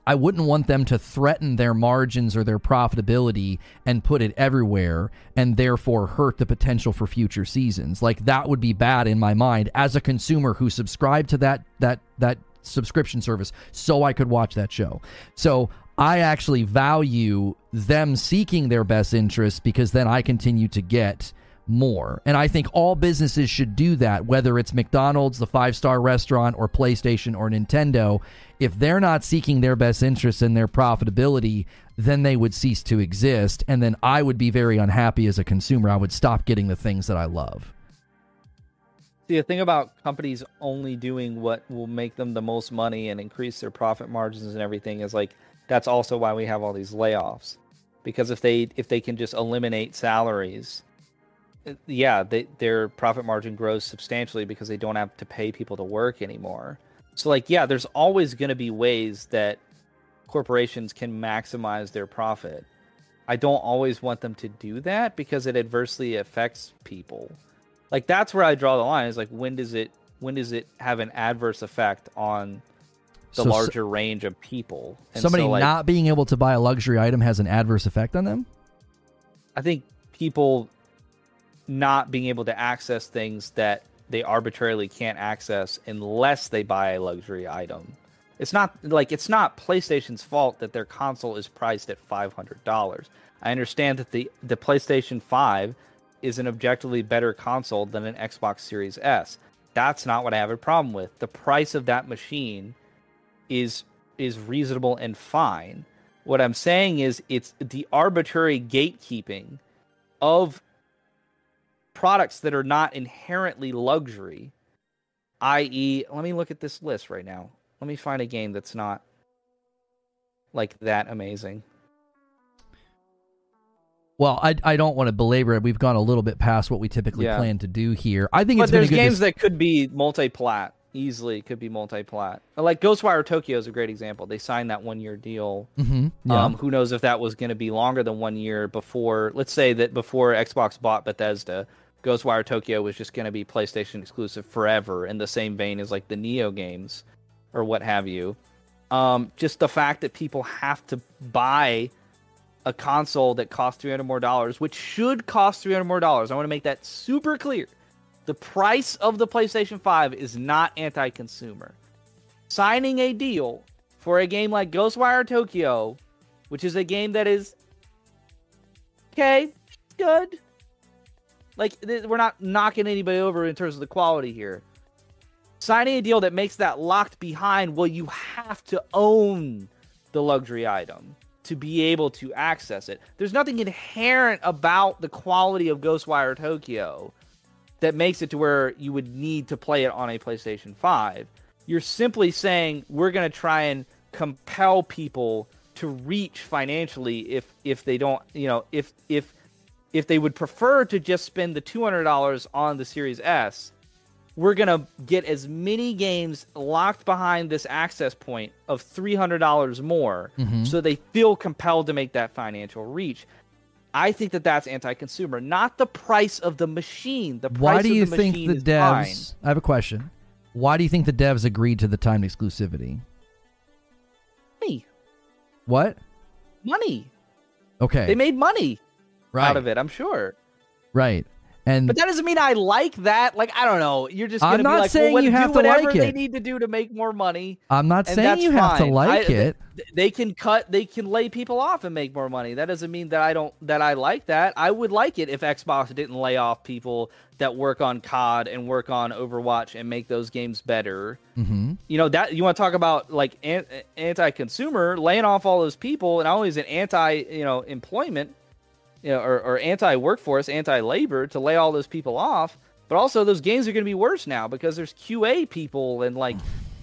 I wouldn't want them to threaten their margins or their profitability and put it everywhere and therefore hurt the potential for future seasons. Like that would be bad in my mind as a consumer who subscribed to that that that subscription service so I could watch that show. So I actually value them seeking their best interests because then I continue to get more. And I think all businesses should do that, whether it's McDonald's, the five star restaurant, or PlayStation or Nintendo. If they're not seeking their best interests and their profitability, then they would cease to exist. And then I would be very unhappy as a consumer. I would stop getting the things that I love. See, the thing about companies only doing what will make them the most money and increase their profit margins and everything is like that's also why we have all these layoffs. Because if they if they can just eliminate salaries, yeah, they, their profit margin grows substantially because they don't have to pay people to work anymore. So like, yeah, there's always going to be ways that corporations can maximize their profit. I don't always want them to do that because it adversely affects people. Like that's where I draw the line is like when does it when does it have an adverse effect on the so, larger range of people? And somebody so, like, not being able to buy a luxury item has an adverse effect on them? I think people not being able to access things that they arbitrarily can't access unless they buy a luxury item. It's not like it's not PlayStation's fault that their console is priced at five hundred dollars. I understand that the the PlayStation Five is an objectively better console than an Xbox Series S. That's not what I have a problem with. The price of that machine is is reasonable and fine. What I'm saying is it's the arbitrary gatekeeping of products that are not inherently luxury, i.e., let me look at this list right now. Let me find a game that's not like that amazing. Well, I, I don't want to belabor it. We've gone a little bit past what we typically yeah. plan to do here. I think but there's games that could be multi-plat easily. Could be multi-plat. Like Ghostwire Tokyo is a great example. They signed that one-year deal. Mm-hmm. Yeah. Um, who knows if that was going to be longer than one year before? Let's say that before Xbox bought Bethesda, Ghostwire Tokyo was just going to be PlayStation exclusive forever, in the same vein as like the Nioh games or what have you. Um, just the fact that people have to buy a console that costs 300 more dollars, which should cost 300 more dollars. I want to make that super clear. The price of the PlayStation 5 is not anti consumer. Signing a deal for a game like Ghostwire Tokyo, which is a game that is okay, good, like we're not knocking anybody over in terms of the quality here. Signing a deal that makes that locked behind, well, you have to own the luxury item to be able to access it. There's nothing inherent about the quality of Ghostwire Tokyo that makes it to where you would need to play it on a PlayStation 5. You're simply saying we're going to try and compel people to reach financially if if they don't, you know, if if if they would prefer to just spend the $200 on the Series S, we're going to get as many games locked behind this access point of $300 more mm-hmm. so they feel compelled to make that financial reach. I think that that's anti-consumer, not the price of the machine. The price Why do you the think the devs? I have a question. Why do you think the devs agreed to the timed exclusivity? Money. What? Money. Okay. They made money right. out of it. I'm sure. Right. And but that doesn't mean I like that. Like I don't know. You're just gonna I'm not be like, saying well, you have to whatever like they need to do to make more money. I'm not saying you have to like I, it. They can cut. They can lay people off and make more money. That doesn't mean that I don't that I like that. I would like it if Xbox didn't lay off people that work on COD and work on Overwatch and make those games better. Mm-hmm. You know that you want to talk about like anti-consumer laying off all those people, and always an anti you know employment you know, or, or anti-workforce, anti-labor to lay all those people off. But also, those games are going to be worse now because there's QA people and like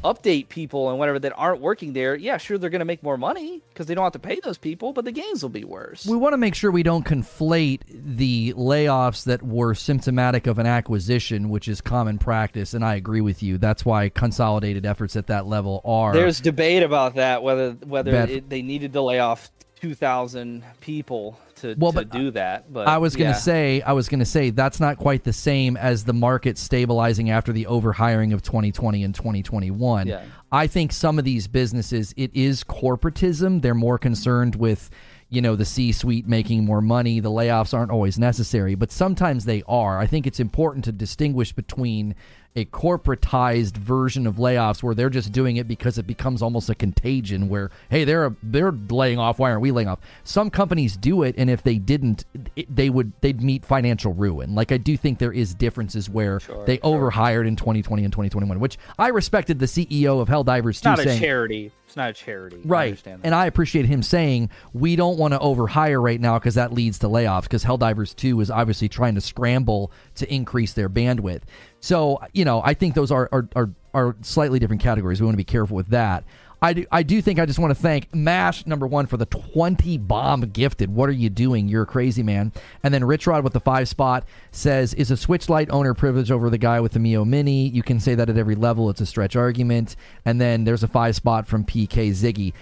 update people and whatever that aren't working there. Yeah, sure, they're going to make more money because they don't have to pay those people, but the games will be worse. We want to make sure we don't conflate the layoffs that were symptomatic of an acquisition, which is common practice. And I agree with you. That's why consolidated efforts at that level are. There's debate about that whether whether it, they needed to lay off two thousand people to, well, to do that. But I was going to yeah. say, I was going to say that's not quite the same as the market stabilizing after the overhiring of 2020 and 2021. Yeah. I think some of these businesses, it is corporatism. They're more concerned with you know the C-suite making more money. The layoffs aren't always necessary, but sometimes they are. I think it's important to distinguish between a corporatized version of layoffs where they're just doing it because it becomes almost a contagion where hey they're they're laying off why aren't we laying off some companies do it and if they didn't it, they would they'd meet financial ruin like i do think there is differences where Sure, they sure. overhired in 2020 and 2021 which i respected the ceo of Helldivers 2 not a saying charity. It's not a charity. I Right. understand that. And I appreciate him saying we don't want to overhire right now because that leads to layoffs because Helldivers 2 is obviously trying to scramble to increase their bandwidth. So, you know, I think those are are, are, are slightly different categories. We want to be careful with that. I do, I do think I just want to thank MASH, number one, for the 20 bomb gifted. What are you doing? You're a crazy man. And then Rich Rod with the five spot says, Is a Switch Lite owner privilege over the guy with the Miyoo Mini? You can say that at every level. It's a stretch argument. And then there's a five spot from PK Ziggy.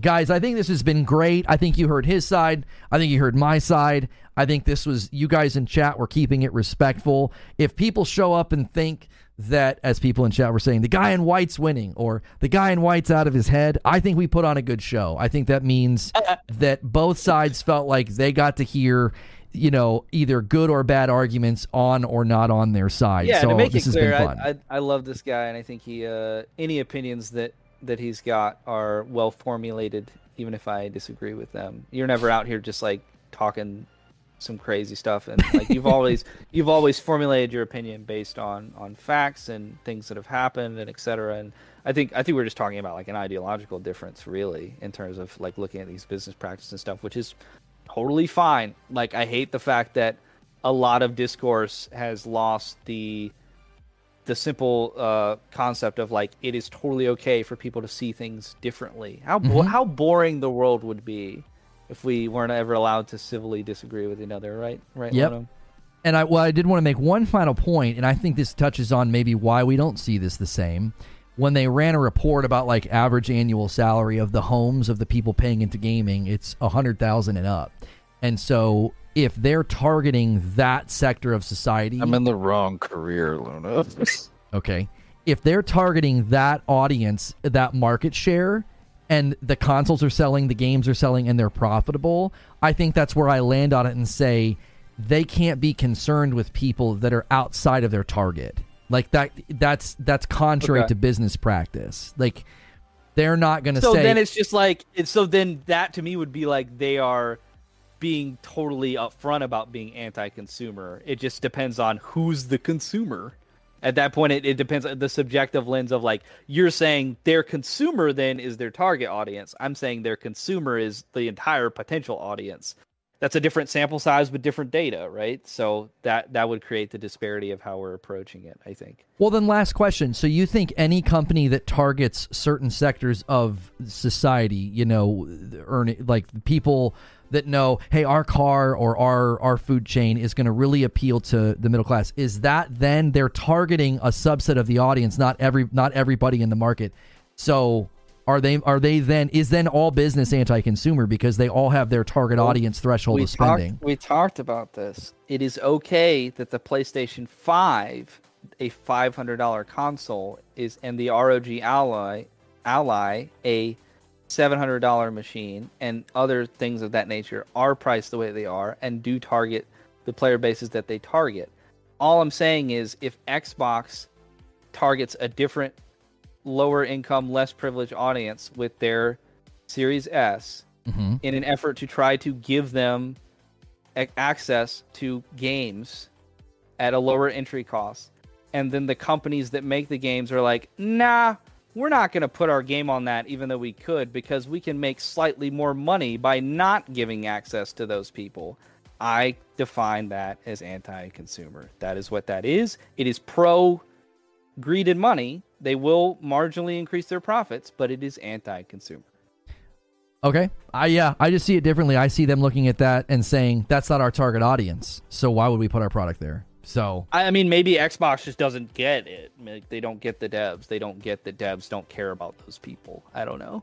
Guys, I think this has been great. I think you heard his side. I think you heard my side. I think this was, you guys in chat were keeping it respectful. If people show up and think, that, as people in chat were saying, the guy in white's winning or the guy in white's out of his head. I think we put on a good show. I think that means that both sides felt like they got to hear, you know, either good or bad arguments on or not on their side. Yeah, so to make this it has clear, been fun. I, I I love this guy, and I think he uh, any opinions that that he's got are well formulated, even if I disagree with them. You're never out here just like talking some crazy stuff, and like you've always you've always formulated your opinion based on on facts and things that have happened and etc. And I think I think we're just talking about like an ideological difference, really, in terms of like looking at these business practices and stuff, which is totally fine. Like I hate the fact that a lot of discourse has lost the the simple uh, concept of like it is totally okay for people to see things differently. How bo- Mhm. how boring the world would be if we weren't ever allowed to civilly disagree with another, right? Right. Yep. Lono? And I, well, I did want to make one final point, and I think this touches on maybe why we don't see this the same. When they ran a report about like average annual salary of the homes of the people paying into gaming, it's a hundred thousand and up. And so, if they're targeting that sector of society, I'm in the wrong career, Lono. okay, if they're targeting that audience, that market share, and the consoles are selling, the games are selling, and they're profitable, I think that's where I land on it and say they can't be concerned with people that are outside of their target. Like that that's that's contrary Okay. to business practice. Like they're not going to So say then it's just like it's so then that to me would be like they are being totally upfront about being anti-consumer. It just depends on who's the consumer. At that point, it, it depends on the subjective lens of like you're saying their consumer then is their target audience. I'm saying their consumer is the entire potential audience. That's a different sample size with different data, right? So that that would create the disparity of how we're approaching it. I think. Well, then, last question. So, you think any company that targets certain sectors of society, you know, earning like people that know, hey, our car or our our food chain is going to really appeal to the middle class, is that then they're targeting a subset of the audience, not every not everybody in the market? So. Are they are they then is then all business anti-consumer because they all have their target audience threshold we of spending? Talked, we talked about this. It is okay that the PlayStation 5, a $500 console, is and the ROG Ally, Ally, a $700 machine, and other things of that nature are priced the way they are and do target the player bases that they target. All I'm saying is if Xbox targets a different lower income, less privileged audience with their Series S, hmm in an effort to try to give them access to games at a lower entry cost. And then the companies that make the games are like, nah, we're not going to put our game on that, even though we could, because we can make slightly more money by not giving access to those people. I define that as anti consumer. That is what that is. It is pro greed and money. They will marginally increase their profits, but it is anti consumer. Okay. I yeah, I just see it differently. I see them looking at that and saying that's not our target audience. So why would we put our product there? So I mean, maybe Xbox just doesn't get it. Like, they don't get the devs. They don't get that devs don't care about those people. I don't know.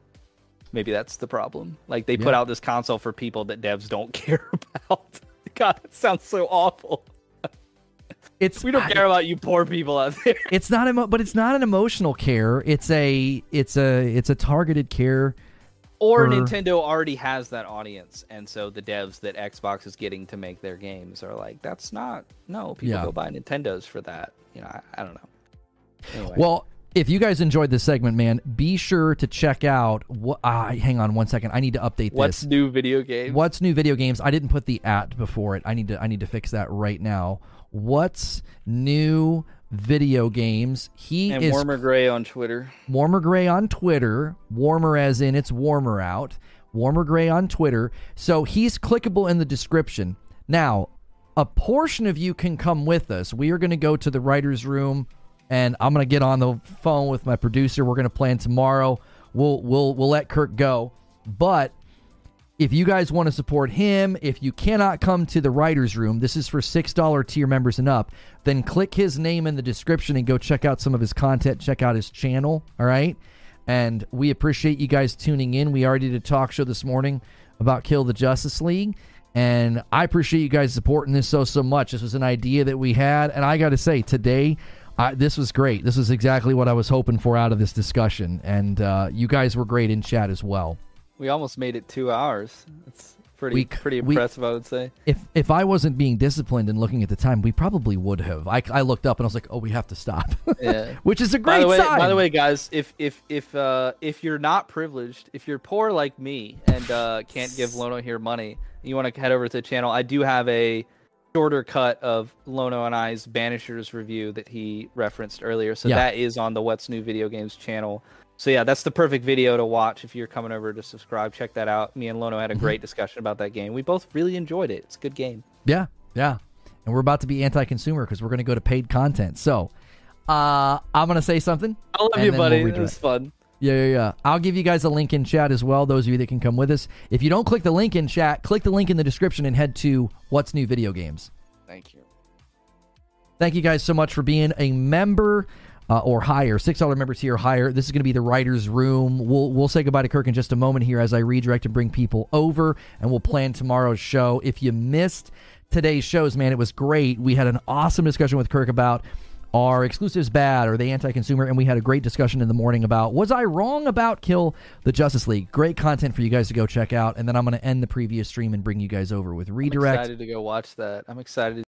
Maybe that's the problem. Like they put out this console for people that devs don't care about. God, that sounds so awful. it's We don't I- care about you poor people out there. It's not emo- but it's not an emotional care. It's a it's a it's a targeted care. Or For- Nintendo already has that audience, and so the devs that Xbox is getting to make their games are like, that's not no. People Yeah. go buy Nintendos for that. You know, I, I don't know. Anyway. Well, if you guys enjoyed this segment, man, be sure to check out. What? Ah, hang on one second. I need to update what's this. What's new video games? What's new video games? I didn't put the at before it. I need to. I need to fix that right now. What's new video games? He and is Warmer Gray on Twitter. Warmer Gray on Twitter. Warmer as in it's warmer out. Warmer Gray on Twitter. So he's clickable in the description. Now, a portion of you can come with us. We are going to go to the writer's room and I'm going to get on the phone with my producer. We're going to plan tomorrow. We'll we'll we'll let Kirk go. But if you guys want to support him, if you cannot come to the writer's room, this is for $6 tier members and up, then click his name in the description and go check out some of his content, check out his channel, all right? And we appreciate you guys tuning in. We already did a talk show this morning about Kill the Justice League, and I appreciate you guys supporting this so, so much. This was an idea that we had, and I got to say, today, I, this was great. This was exactly what I was hoping for out of this discussion, and uh, you guys were great in chat as well. We almost made it two hours. It's pretty We- pretty we- impressive, I would say. If if I wasn't being disciplined and looking at the time, we probably would have. I, I looked up and I was like, oh, we have to stop, Yeah. which is a great by the way, sign. by the way, guys, if if if uh if you're not privileged, if you're poor like me and uh can't give Lono here money, you want to head over to the channel. I do have a shorter cut of Lono and I's Banishers review that he referenced earlier. So Yeah. that is on the What's New Video Games channel. So yeah, that's the perfect video to watch if you're coming over to subscribe. Check that out. Me and Lono had a Mm-hmm. great discussion about that game. We both really enjoyed it. It's a good game. Yeah, yeah. And we're about to be anti-consumer because we're going to go to paid content. So, uh, I'm going to say something. I love you, then we'll buddy. it was fun. Yeah, yeah, yeah. I'll give you guys a link in chat as well. Those of you that can come with us. If you don't click the link in chat, click the link in the description and head to What's New Video Games. Thank you. Thank you guys so much for being a member uh, or higher, six dollar members here higher. This is going to be the writers' room. We'll we'll say goodbye to Kirk in just a moment here as I redirect and bring people over, and we'll plan tomorrow's show. If you missed today's shows, man, it was great. We had an awesome discussion with Kirk about. Are exclusives bad? Are they anti-consumer? And we had a great discussion in the morning about was I wrong about Kill the Justice League? Great content for you guys to go check out. And then I'm going to end the previous stream and bring you guys over with I'm redirect. excited to go watch that. I'm excited